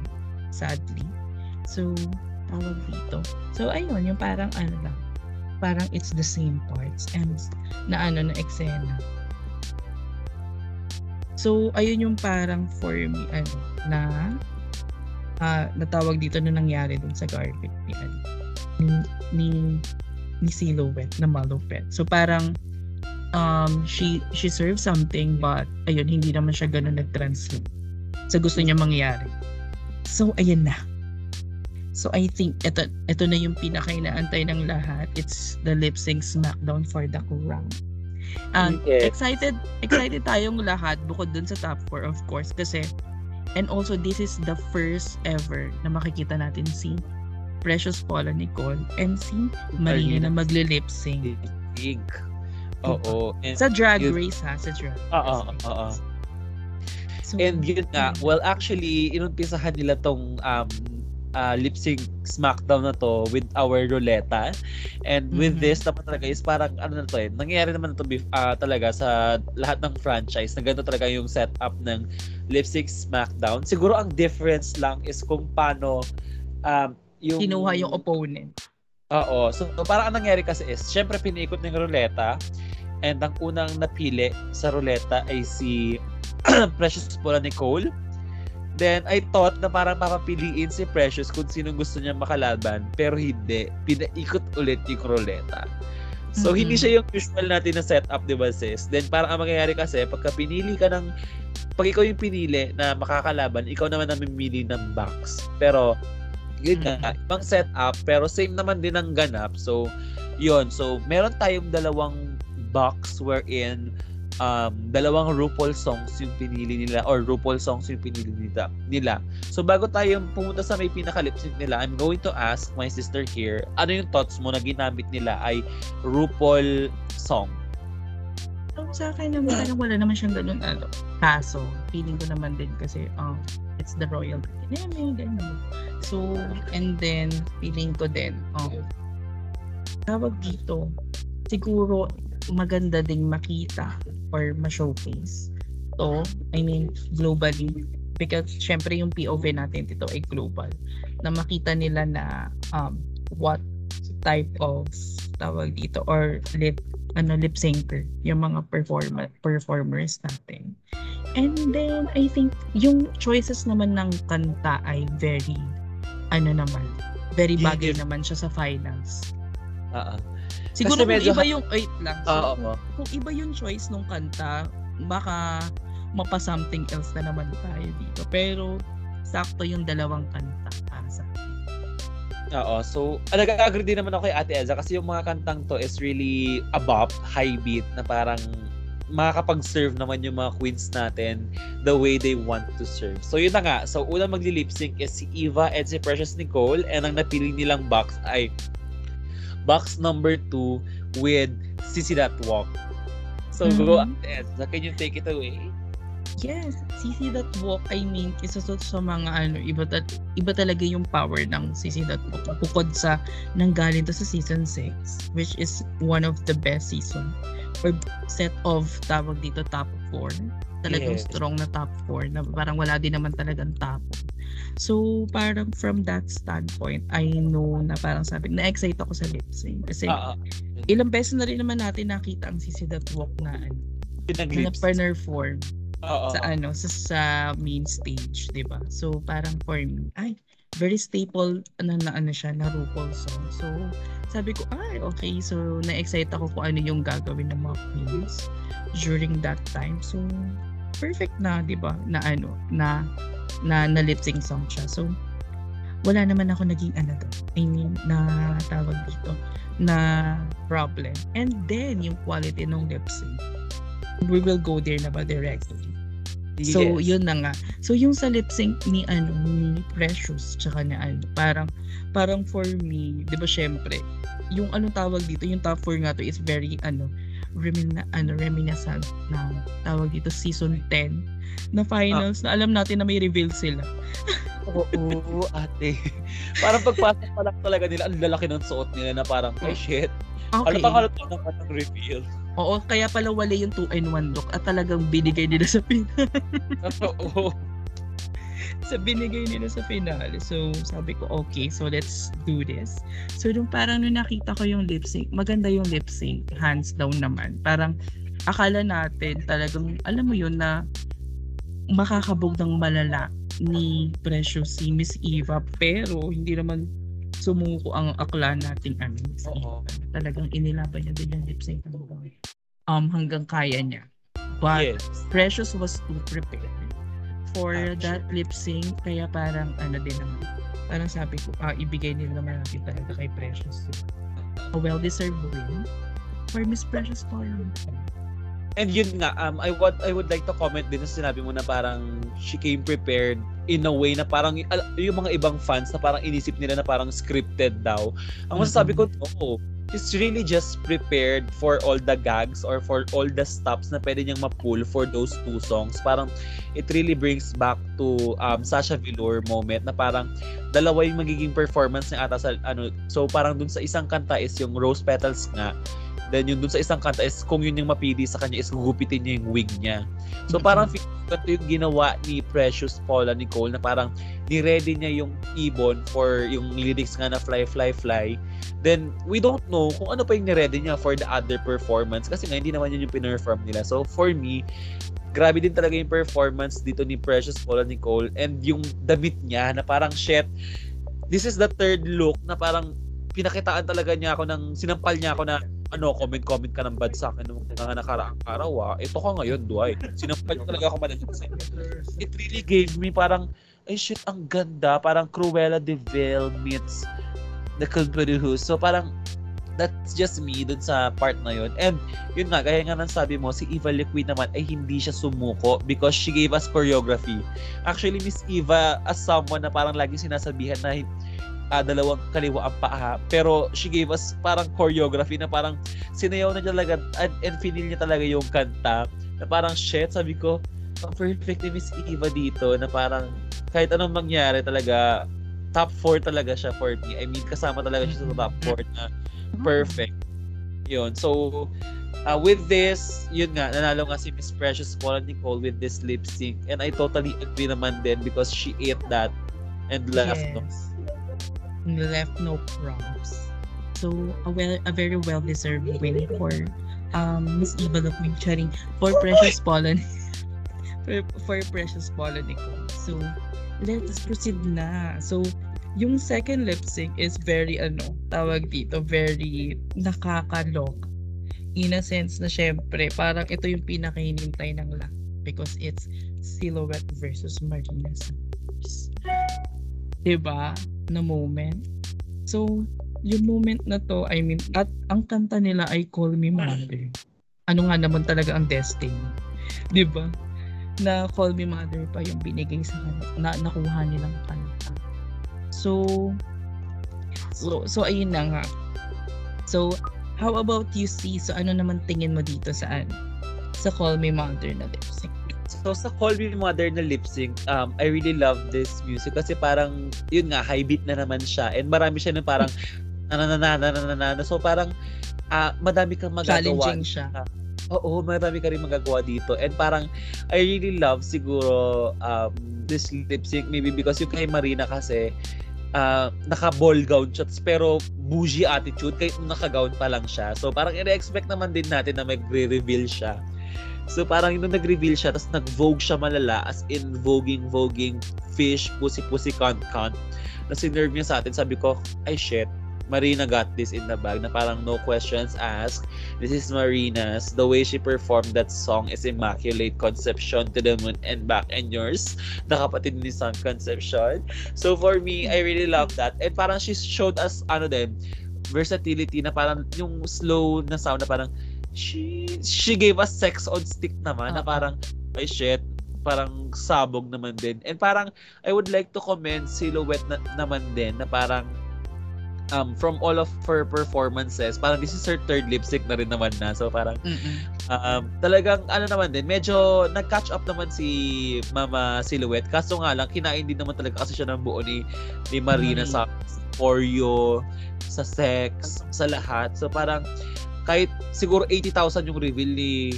Speaker 1: sadly so tawag dito so ayun yung parang ano lang parang it's the same parts and na ano na eksena so ayun yung parang for me ano na uh, natawag dito na nangyari dun sa garbage ni ano, ni, ni, ni Silhouette na malupet so parang um, she she served something but ayun hindi naman siya ganun nag-translate sa gusto niya mangyari. So ayun na. So I think ito ito na yung pinakainaantay ng lahat. It's the lip sync smackdown for the crown. And
Speaker 2: Yes.
Speaker 1: excited excited tayong lahat bukod dun sa top 4 of course kasi and also this is the first ever na makikita natin si Precious Paula Nicole and si Marina na magle-lip sync.
Speaker 2: Big. Oo. And,
Speaker 1: Sa drag
Speaker 2: yun-
Speaker 1: race ha, sa drag race.
Speaker 2: Oo, oo.
Speaker 1: So,
Speaker 2: and yun nga, well actually, inumpisahan nila tong um, uh, lip sync smackdown na to with our ruleta. And with
Speaker 1: Mhm.
Speaker 2: this naman talaga is parang ano na to eh, nangyayari naman na to ah, talaga sa lahat ng franchise na ganito talaga yung setup ng lip sync smackdown. Siguro ang difference lang is kung paano um, yung
Speaker 1: kinuha yung opponent.
Speaker 2: Oo. So, parang ang nangyari kasi is, syempre piniikot ng ruleta and ang unang napili sa ruleta ay si Precious Paula Nicole. Then, I thought na parang papapiliin si Precious kung sino gusto niya makalaban. Pero hindi. Pinaikot ulit yung ruleta. So,
Speaker 1: Mhm.
Speaker 2: hindi siya yung usual natin na setup, di ba sis? Then, parang ang mangyayari kasi, pagka pinili ka ng, pag ikaw yung pinili na makakalaban, ikaw naman ang mamimili ng box. Pero, yun nga, ibang setup, pero same naman din ang ganap. So, yun. So, meron tayong dalawang box wherein um, dalawang RuPaul songs yung pinili nila or RuPaul songs yung pinili nila. nila. So, bago tayo pumunta sa may pinaka-lip sync nila, I'm going to ask my sister here, ano yung thoughts mo na ginamit nila ay RuPaul song?
Speaker 1: So, sa akin naman, parang wala naman siyang ganun ano. Kaso, feeling ko naman din kasi, um, it's the royal Academy, ganun. So, and then, feeling ko din, um, tawag dito, siguro, maganda ding makita or ma-showcase to, I mean, globally. Because, syempre, yung POV natin dito ay global. Na makita nila na, um, what type of, tawag dito, or lip ano lip syncer yung mga performer performers natin. And then I think yung choices naman ng kanta ay very ano naman, very bagay
Speaker 2: yeah.
Speaker 1: naman siya sa finals.
Speaker 2: Oo.
Speaker 1: Siguro kung
Speaker 2: medyo
Speaker 1: iba yung wait lang. So,
Speaker 2: Oo.
Speaker 1: kung, kung iba yung choice ng kanta, baka mapa something else na naman tayo dito. Pero sakto yung dalawang kanta para sa akin.
Speaker 2: Oo. So, ah, nag-agree din naman ako kay Ate Elza kasi yung mga kantang to is really a bop, high beat na parang makakapag-serve naman yung mga queens natin the way they want to serve. So, yun na nga. So, unang magli-lip sync is si Eva and si Precious Nicole and ang napili nilang box ay box number 2 with Sissy That Walk. So, go
Speaker 1: Mhm.
Speaker 2: Ate Elza. Can you take it away?
Speaker 1: Yes, Sisi That Walk, I mean, isa to sa mga ano, iba, ta- iba talaga yung power ng Sisi That Walk. Bukod sa nanggaling to sa season 6, which is one of the best season or set of tawag dito top 4. Talagang
Speaker 2: Yes.
Speaker 1: strong na top 4 na parang wala din naman talagang top. So, parang from that standpoint, I know na parang sabi, na-excite ako sa lip sync. Kasi
Speaker 2: ah.
Speaker 1: ilang beses na rin naman natin nakita ang Sisi That Walk na ano, na perform
Speaker 2: Oo.
Speaker 1: sa ano sa, sa main stage, 'di ba? So parang for me, ay very staple ano na ano siya na RuPaul song. So sabi ko, ay okay. So na-excite ako kung ano yung gagawin ng mga queens during that time. So perfect na, 'di ba? Na ano, na na, na lip sync song siya. So wala naman ako naging ano doon. I mean, na tawag dito na problem. And then yung quality ng lip sync. We will go there na ba directly. So,
Speaker 2: Yes.
Speaker 1: yun na nga. So, yung sa lip sync ni, ano, ni Precious, tsaka na ano, parang, parang for me, di ba, syempre, yung anong tawag dito, yung top 4 nga to is very, ano, remin ano, reminiscent na tawag dito, season 10 na finals, na alam natin na may reveal sila.
Speaker 2: Oo, ate. parang pagpasok pa lang talaga nila, ang lalaki ng suot nila na parang, ay shit. Ano
Speaker 1: Okay.
Speaker 2: pa halata naman ng reveal?
Speaker 1: Oo, kaya pala wala yung 2 and 1 look at talagang binigay nila sa final.
Speaker 2: Oo.
Speaker 1: sa binigay nila sa finale. So, sabi ko, okay, so let's do this. So, nung parang nung nakita ko yung lip sync, maganda yung lip sync, hands down naman. Parang, akala natin talagang, alam mo yun na makakabog ng malala ni Precious si Miss Eva pero hindi naman sumuko ang akla nating ano,
Speaker 2: Oo.
Speaker 1: Talagang inilaban niya din yung lip sync hanggang, um, hanggang kaya niya. But
Speaker 2: Yes.
Speaker 1: Precious was too prepared for
Speaker 2: Ah,
Speaker 1: that lip sync. Kaya parang ano din naman. Parang sabi ko ah, ibigay nila naman natin talaga kay Precious a well deserved win for Miss Precious Pauline
Speaker 2: And yun nga, um, I would I would like to comment din sa sinabi mo na parang she came prepared in a way na parang yung mga ibang fans na parang inisip nila na parang scripted daw. Ang masasabi ko, no. She's really just prepared for all the gags or for all the stops na pwede niyang ma-pull for those two songs. Parang it really brings back to um, Sasha Velour moment na parang dalawa yung magiging performance niya ata sa ano. So parang dun sa isang kanta is yung Rose Petals nga Then yung dun sa isang kanta is kung yun yung mapili sa kanya is gugupitin niya yung wig niya. So parang ko ito yung ginawa ni Precious Paula Nicole na parang ni-ready niya yung ibon for yung lyrics nga na fly, fly, fly. Then we don't know kung ano pa yung ni-ready niya for the other performance kasi nga hindi naman yun yung pinerform nila. So for me, grabe din talaga yung performance dito ni Precious Paula Nicole and yung damit niya na parang shit. This is the third look na parang pinakitaan talaga niya ako ng sinampal niya ako na ano, comment-comment ka ng bad sa akin nung mga nakaraang araw ah. Ito ka ngayon, Dwight. Sinampal talaga ako madalas. It really gave me parang, ay shit, ang ganda. Parang Cruella de Vil meets The Who. So parang, that's just me dun sa part na yun. And yun nga, gaya nga ng sabi mo, si Eva Liquid naman ay hindi siya sumuko because she gave us choreography. Actually, Miss Eva, as someone na parang lagi sinasabihan na ah, dalawang kaliwa ang paa. Pero she gave us parang choreography na parang sinayaw na talaga and, and finil niya talaga yung kanta. Na parang shit, sabi ko, ang perfect ni Miss Eva dito na parang kahit anong mangyari talaga top 4 talaga siya for me. I mean, kasama talaga siya sa top 4 na perfect. Yun. So, uh, with this, yun nga, nanalo nga si Miss Precious Paula Nicole with this lip sync. And I totally agree naman din because she ate that and left. no?
Speaker 1: Left no crumbs so a well a very well deserved win for um Miss Eva Charing for Precious Paula for, for Precious Paula Nicole so let's proceed na. So yung second lip sync is very ano tawag dito very nakakalok. In a sense na syempre parang ito yung pinakahinintay ng lahat because it's Silhouette versus Marina Sanders. 'Di ba? Na moment. So, yung moment na to, I mean, at ang kanta nila ay Call Me Mother. Ano nga naman talaga ang destiny. 'Di ba? Na Call Me Mother pa yung binigay sa na nakuha nilang kanta. So, so, so ayun na nga. So, how about you see? So, ano naman tingin mo dito sa ano? Sa Call Me Mother na sync?
Speaker 2: So sa Call Me Mother na lip sync, um, I really love this music kasi parang, yun nga, high beat na naman siya. And marami siya na parang, nananana, So parang, uh, madami kang magagawa.
Speaker 1: Challenging siya.
Speaker 2: Oo, marami ka rin magagawa dito. And parang, I really love siguro um, this lip sync maybe because yung kay Marina kasi, uh, naka-ball gown siya, pero bougie attitude kahit naka-gown pa lang siya. So parang ina-expect naman din natin na mag-reveal siya. So parang nung nag-reveal siya, tapos nag-vogue siya malala, as in voguing, voguing, fish, pussy-pussy, cunt-cunt. Na sinerve niya sa atin, sabi ko, ay shit, Marina got this in the bag na parang no questions asked. This is Marina's. The way she performed that song is immaculate. Conception to the moon and back and yours. Nakapatid ni Sun Conception. So for me, I really love that. And parang she showed us, ano din, versatility na parang yung slow na sound na parang she she gave us sex on stick naman uh-huh. na parang ay shit parang sabog naman din. And parang I would like to commend Silhouette na, naman din na parang um, from all of her performances, parang this is her third lip sync na rin naman na. So parang um, talagang ano naman din, medyo nag-catch up naman si Mama Silhouette. Kaso nga lang, kinain din naman talaga kasi siya ng buo ni, ni Marina mm. sa Oreo, sa sex, sa lahat. So parang kahit siguro 80,000 yung reveal ni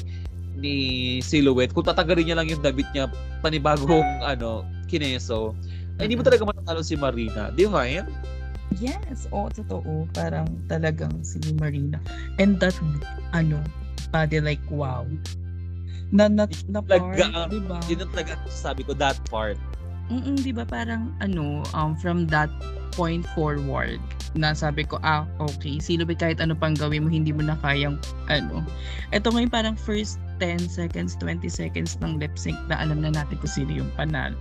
Speaker 2: ni Silhouette, kung tatagarin niya lang yung damit niya, panibagong ano, kineso, ay, hindi mo talaga matatalo si Marina. Di ba yan?
Speaker 1: Yes, oo, totoo. Parang talagang si Marina. And that, ano, body like, wow. Na, na, na part,
Speaker 2: talaga, diba? Yun ang talaga sabi ko, that part.
Speaker 1: Mm di ba parang ano, um, from that point forward, na sabi ko, ah, okay, sino ba kahit ano pang gawin mo, hindi mo na kayang, ano. Ito ngayon parang first 10 seconds, 20 seconds ng lip sync na alam na natin kung sino yung panalo.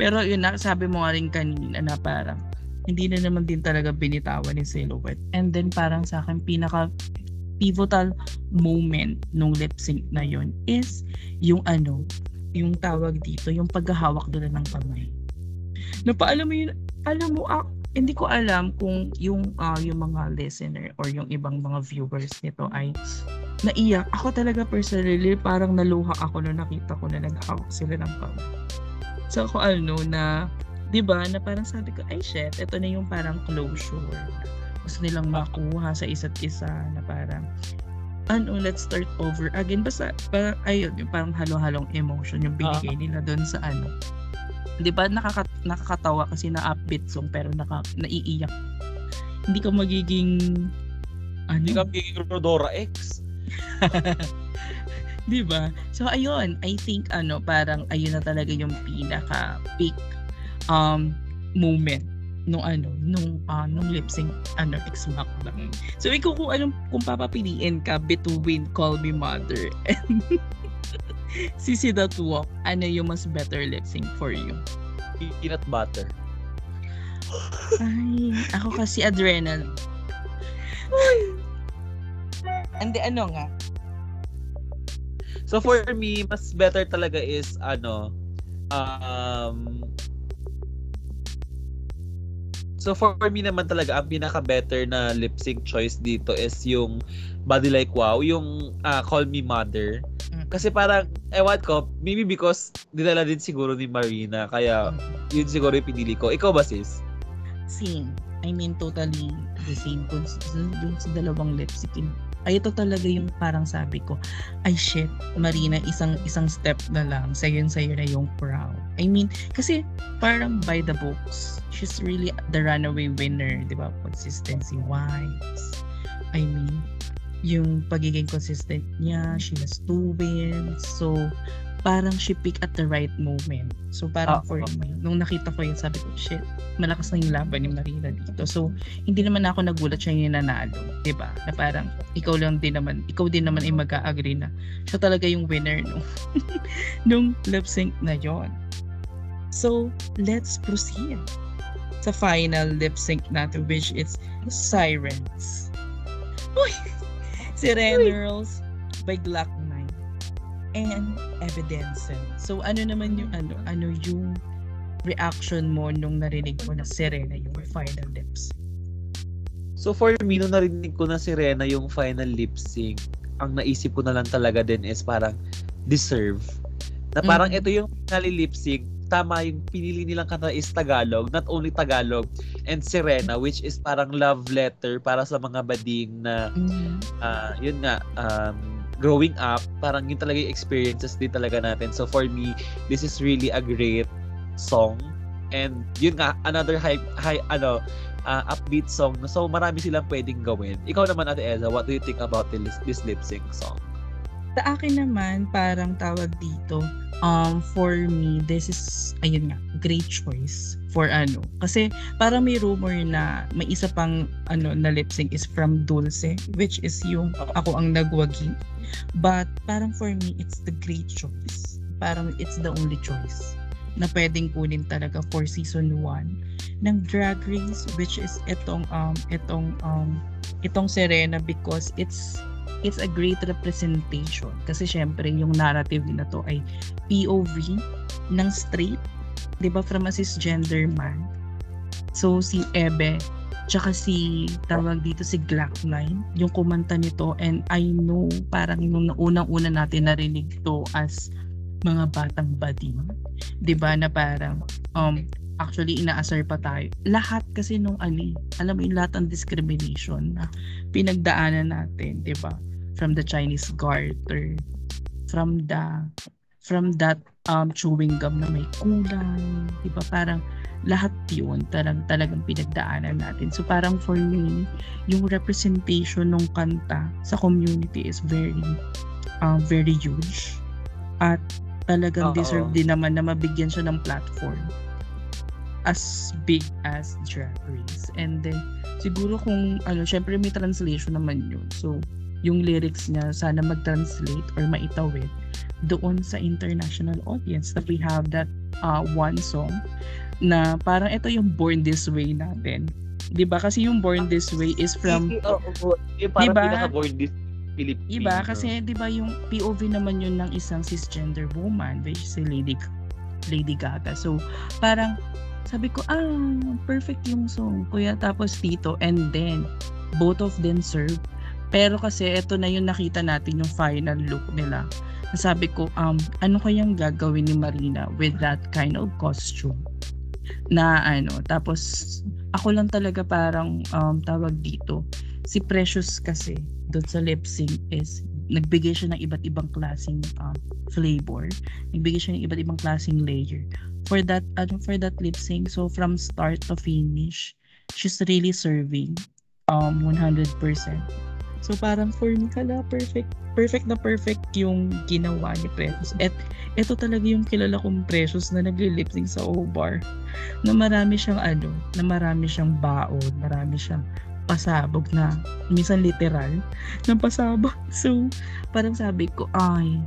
Speaker 1: Pero yun na, sabi mo nga rin kanina na parang, hindi na naman din talaga binitawan ni Silhouette. And then parang sa akin pinaka pivotal moment nung lip sync na yon is yung ano, yung tawag dito, yung paghahawak doon ng kamay. Na pa alam mo yun, alam mo, ah, hindi ko alam kung yung uh, yung mga listener or yung ibang mga viewers nito ay naiyak. Ako talaga personally, parang naluha ako nung nakita ko na naghawak sila ng kamay. So ako ano na 'di ba na parang sabi ko ay shit ito na yung parang closure gusto nilang makuha sa isa't isa na parang ano let's start over again. Basta parang ayun yung parang halo-halong emotion yung binigay uh nila doon sa ano. 'di ba nakaka, nakakatawa kasi na upbeat song pero naka, naiiyak. Hindi ka magiging
Speaker 2: ano? Hindi ka magiging Rodora X.
Speaker 1: 'di ba? So ayun i think ano parang ayun na talaga yung pinaka peak um, moment nung ano nung uh, nung lip sync ano X Smackdown. So ikaw kung anong kung papapiliin ka between Call Me Mother and Sisi That Walk, ano yung mas better lip sync for you?
Speaker 2: Peanut butter.
Speaker 1: Ay, ako kasi adrenaline. Hindi ano nga?
Speaker 2: So for me, mas better talaga is ano um So for me naman talaga ang pinaka better na lip sync choice dito is yung Body Like Wow, yung uh, Call Me Mother. Mm. Kasi parang ewan ko, maybe because dinala din siguro ni Marina kaya mm. yun siguro yung pinili ko. Ikaw ba sis?
Speaker 1: Same. I mean totally the same dun sa dalawang lip sync ay ito talaga yung parang sabi ko, ay shit, Marina, isang isang step na lang, sayon sa'yo na yung proud. I mean, kasi parang by the books, she's really the runaway winner, di ba? Consistency wise. I mean, yung pagiging consistent niya, she has two wins. So, parang she pick at the right moment. So parang oh, for okay. me, nung nakita ko yun, sabi ko, shit, malakas na yung laban ni Marina dito. So, hindi naman ako nagulat siya yung nanalo. ba diba? Na parang, ikaw lang din naman, ikaw din naman ay mag-agree na siya talaga yung winner nung, nung lip sync na yon. So, let's proceed sa final lip sync natin which is Sirens. Uy! Sireners by Glock and evidence. So ano naman yung ano ano yung reaction mo nung narinig mo na Serena yung final lip sync?
Speaker 2: So for me, nung narinig ko na si Rena yung final lip sync, ang naisip ko na lang talaga din is parang deserve. Na parang
Speaker 1: Mhm.
Speaker 2: ito yung finale lip sync, tama yung pinili nilang kanta is Tagalog, not only Tagalog, and Serena, which is parang love letter para sa mga bading na,
Speaker 1: Mhm.
Speaker 2: ah, yun nga, um, growing up, parang yun talaga yung experiences din talaga natin. So for me, this is really a great song. And yun nga, another high, high ano, ah, upbeat song. So marami silang pwedeng gawin. Ikaw naman, Ate Eza, what do you think about this, this lip sync song?
Speaker 1: Sa akin naman, parang tawag dito, um, for me, this is, ayun nga, great choice for ano. Kasi parang may rumor na may isa pang ano na lip sync is from Dulce, which is yung ako ang nagwagi. But parang for me, it's the great choice. Parang it's the only choice na pwedeng kunin talaga for season 1 ng Drag Race which is itong um itong um itong Serena because it's it's a great representation. Kasi syempre yung narrative nila to ay POV ng straight 'di ba from a cisgender man. So si Ebe tsaka si tawag dito si Glock9 yung kumanta nito. And I know parang nung unang-una natin narinig to as mga batang bading 'di ba na parang um actually inaasar pa tayo lahat kasi nung ali alam mo yung lahat ng discrimination na pinagdaanan natin 'di ba from the Chinese garter, from the from that um chewing gum na may kulay, 'di ba? Parang lahat 'yun talagang talagang pinagdaanan natin. So parang for me, yung representation ng kanta sa community is very uh, very huge. At talagang
Speaker 2: Oo.
Speaker 1: deserve din naman na mabigyan siya ng platform as big as Drag Race. And then, siguro kung, ano, syempre may translation naman yun. So, yung lyrics niya sana mag-translate or maitawid doon sa international audience that we have that uh, one song na parang ito yung Born This Way natin. 'Di ba Kasi yung Born This Way is from
Speaker 2: Oo, oo. yung parang
Speaker 1: Diba?
Speaker 2: pinaka-born this Filipino.
Speaker 1: Iba kasi 'di ba yung POV naman yun ng isang cisgender woman which is si Lady Lady Gaga. So parang sabi ko ah perfect yung song. Kuya tapos Tito and then both of them serve pero kasi ito na yung nakita natin yung final look nila. Sabi ko um ano kayang gagawin ni Marina with that kind of costume? Na ano tapos ako lang talaga parang um, tawag dito si Precious kasi doon sa lip sync is nagbigay siya ng iba't ibang klaseng um, flavor. Nagbigay siya ng iba't ibang klaseng layer for that ano for that lip sync. So from start to finish, she's really serving um 100%. So parang for me kala perfect perfect na perfect yung ginawa ni Precious. At ito talaga yung kilala kong Precious na nagli-lip sync sa O-Bar. Na marami siyang ano, na marami siyang baon, marami siyang pasabog na minsan literal na pasabog. So, parang sabi ko, ay,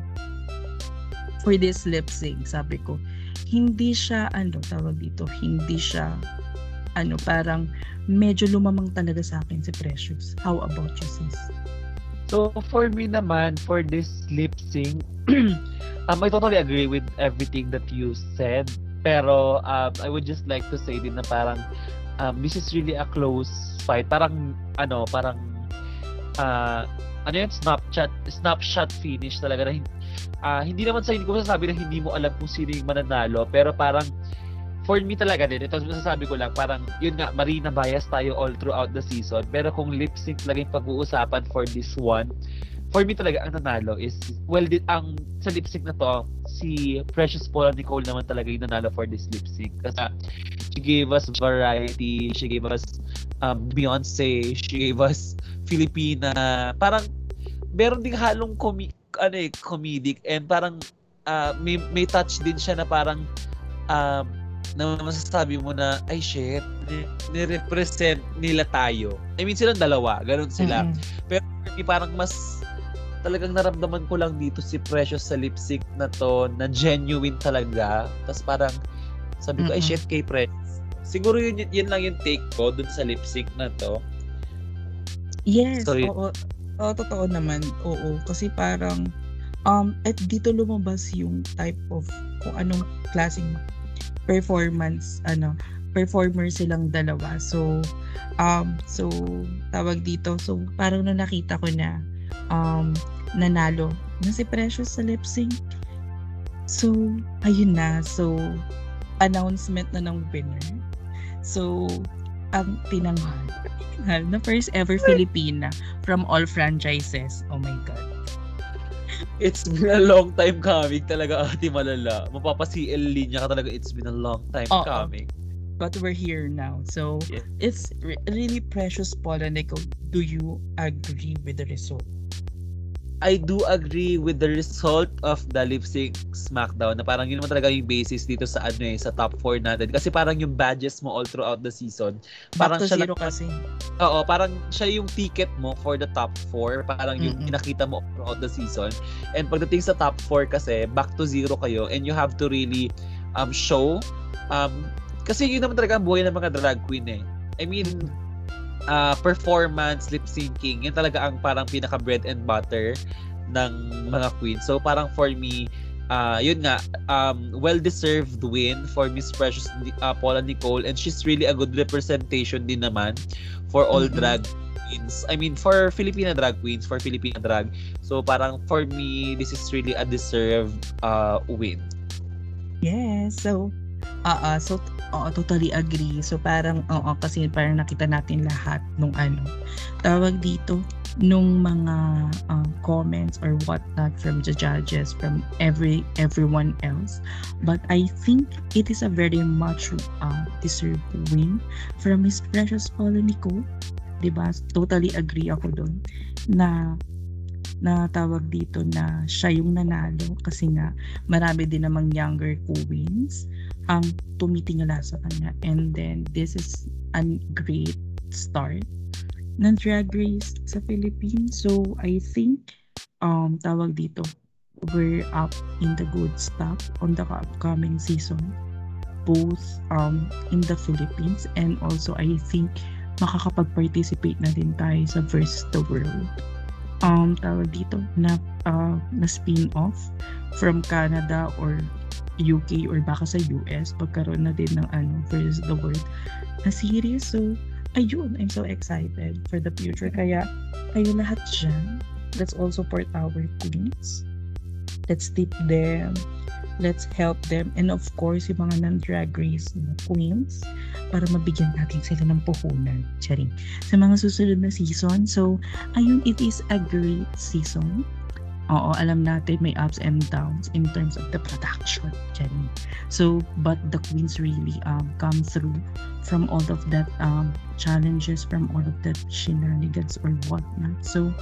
Speaker 1: for this lip sync, sabi ko, hindi siya, ano, tawag dito, hindi siya, ano, parang medyo lumamang talaga sa akin si Precious. How about you, sis?
Speaker 2: So, for me naman, for this lip sync, um, I totally agree with everything that you said. Pero, um, I would just like to say din na parang, um, this is really a close fight. Parang, ano, parang, uh, ano yun, snapshot, snapshot finish talaga na, ah, hindi naman sa hindi ko masasabi na hindi mo alam kung sino yung mananalo, pero parang, for me talaga din, ito masasabi ko lang, parang, yun nga, Marina bias tayo all throughout the season, pero kung lip sync talaga yung pag-uusapan for this one, for me talaga, ang nanalo is, well, di, ang, sa lip sync na to, si Precious Paula Nicole naman talaga yung nanalo for this lip sync. Kasi, she gave us variety, she gave us um, Beyonce, she gave us Filipina, parang, meron ding halong komi, ano eh, comedic, and parang, ah, may, may touch din siya na parang, um, na masasabi mo na, ay shit, ni- ni-represent nila tayo. I mean, silang dalawa, ganun sila.
Speaker 1: Mm-mm.
Speaker 2: Hindi parang mas talagang naramdaman ko lang dito si Precious sa lip sync na to na genuine talaga. Tapos parang sabi ko, ay
Speaker 1: Mm-mm.
Speaker 2: shit kay Precious. Siguro yun, yun, lang yung take ko dun sa lip sync na to.
Speaker 1: Yes,
Speaker 2: So, y-
Speaker 1: oo. Oo, totoo naman. Oo, kasi parang um at dito lumabas yung type of kung anong klaseng performance ano performer silang dalawa. So um so tawag dito. So parang na nakita ko na um nanalo na si Precious sa lip sync. So, ayun na. So, announcement na ng winner. So, ang tinanghal, tinanghal na first ever Filipina from all franchises. Oh my God.
Speaker 2: It's been a long time coming talaga, ate malala. Mapapa-CL linya ka talaga, it's been a long time
Speaker 1: Oo.
Speaker 2: coming.
Speaker 1: But we're here now. So,
Speaker 2: Yeah.
Speaker 1: it's re- really precious, Paula Nico. Do you agree with the result?
Speaker 2: I do agree with the result of the lip sync SmackDown na parang yun naman talaga yung basis dito sa ano eh, sa top 4 natin. Kasi parang yung badges mo all throughout the season.
Speaker 1: Back
Speaker 2: Parang
Speaker 1: to
Speaker 2: siya
Speaker 1: zero
Speaker 2: lang-
Speaker 1: kasi.
Speaker 2: Oo, parang siya yung ticket mo for the top 4. Parang yung
Speaker 1: Mm-mm.
Speaker 2: pinakita mo throughout the season. And pagdating sa top 4 kasi, back to zero kayo and you have to really um show um kasi yun naman talaga ang buhay ng mga drag queen eh. I mean, uh, performance, lip syncing, yun talaga ang parang pinaka bread and butter ng mga queen. So parang for me, uh, yun nga, um, well-deserved win for Miss Precious uh, Paula Nicole and she's really a good representation din naman for all
Speaker 1: Mm-mm.
Speaker 2: drag queens. I mean, for Filipina drag queens, for Filipina drag. So parang for me, this is really a deserved uh, win.
Speaker 1: Yes. So, oo. so, oo, totally agree. So, parang, oo, kasi parang nakita natin lahat nung ano, tawag dito, nung mga uh, comments or whatnot from the judges, from every everyone else. But I think it is a very much uh, deserved win from Miss Precious Paula Nico. Diba? Totally agree ako doon na na tawag dito na siya yung nanalo kasi nga marami din namang younger queens ang tumitingala sa kanya. And then this is a great start ng drag race sa Philippines. So I think um tawag dito we're up in the good stuff on the upcoming season both um in the Philippines and also I think makakapag-participate na din tayo sa Versus the World. Um tawag dito na uh, na spin-off from Canada or UK or baka sa US pagkaroon na din ng ano versus the world na series. So ayun I'm so excited for the future. Kaya kayo lahat dyan. Let's all support our queens let's tip them. Let's help them. And of course yung mga non-drag race na queens para mabigyan natin sila ng puhunan. Charing. Sa mga susunod na season. So ayun it is a great season Oo, alam natin may ups and downs in terms of the production. Charing. So, but the queens really um, come through from all of that um, challenges, from all of that shenanigans or whatnot. So,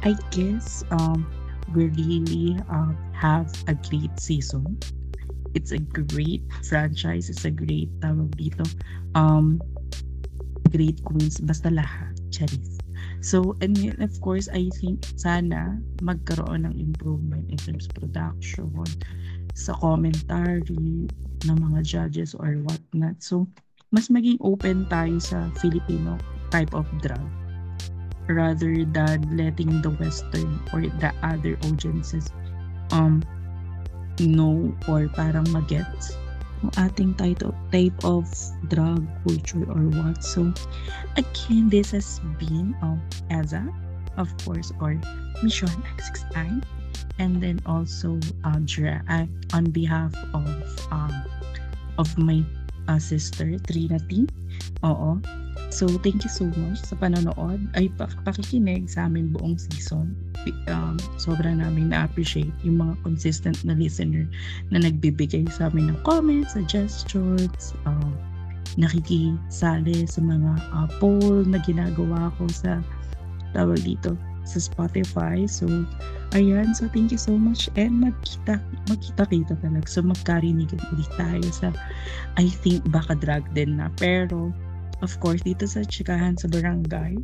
Speaker 1: I guess um, we really um, have a great season. It's a great franchise. It's a great, tawag dito, um, great queens. Basta lahat. Charis. So, and yun, of course, I think sana magkaroon ng improvement in terms of production, sa commentary ng mga judges or whatnot. So, mas maging open tayo sa Filipino type of drag rather than letting the Western or the other audiences um know or parang magets yung ating type of, type of drug culture or what. So, again, this has been um, Eza, of course, or Mission X6I, and then also uh, on behalf of um, of my uh, sister, Trinity. Oo. So, thank you so much sa panonood. Ay, pak- pakikinig sa amin buong season. Um, sobra namin na-appreciate yung mga consistent na listener na nagbibigay sa amin ng comments, suggestions, uh, nakikisali sa mga uh, poll na ginagawa ko sa tawag dito sa Spotify. So, ayan. So, thank you so much. And magkita, magkita-kita talaga. So, magkarinigan ulit tayo sa, I think, baka drag din na. Pero, of course, dito sa Chikahan sa Barangay,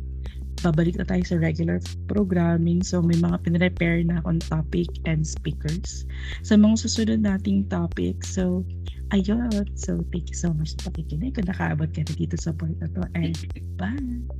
Speaker 1: babalik na tayo sa regular programming. So, may mga pinrepare na akong topic and speakers sa mga susunod nating topic. So, ayun. So, thank you so much sa pakikinig. Kung nakaabot ka na dito sa part na to. And bye!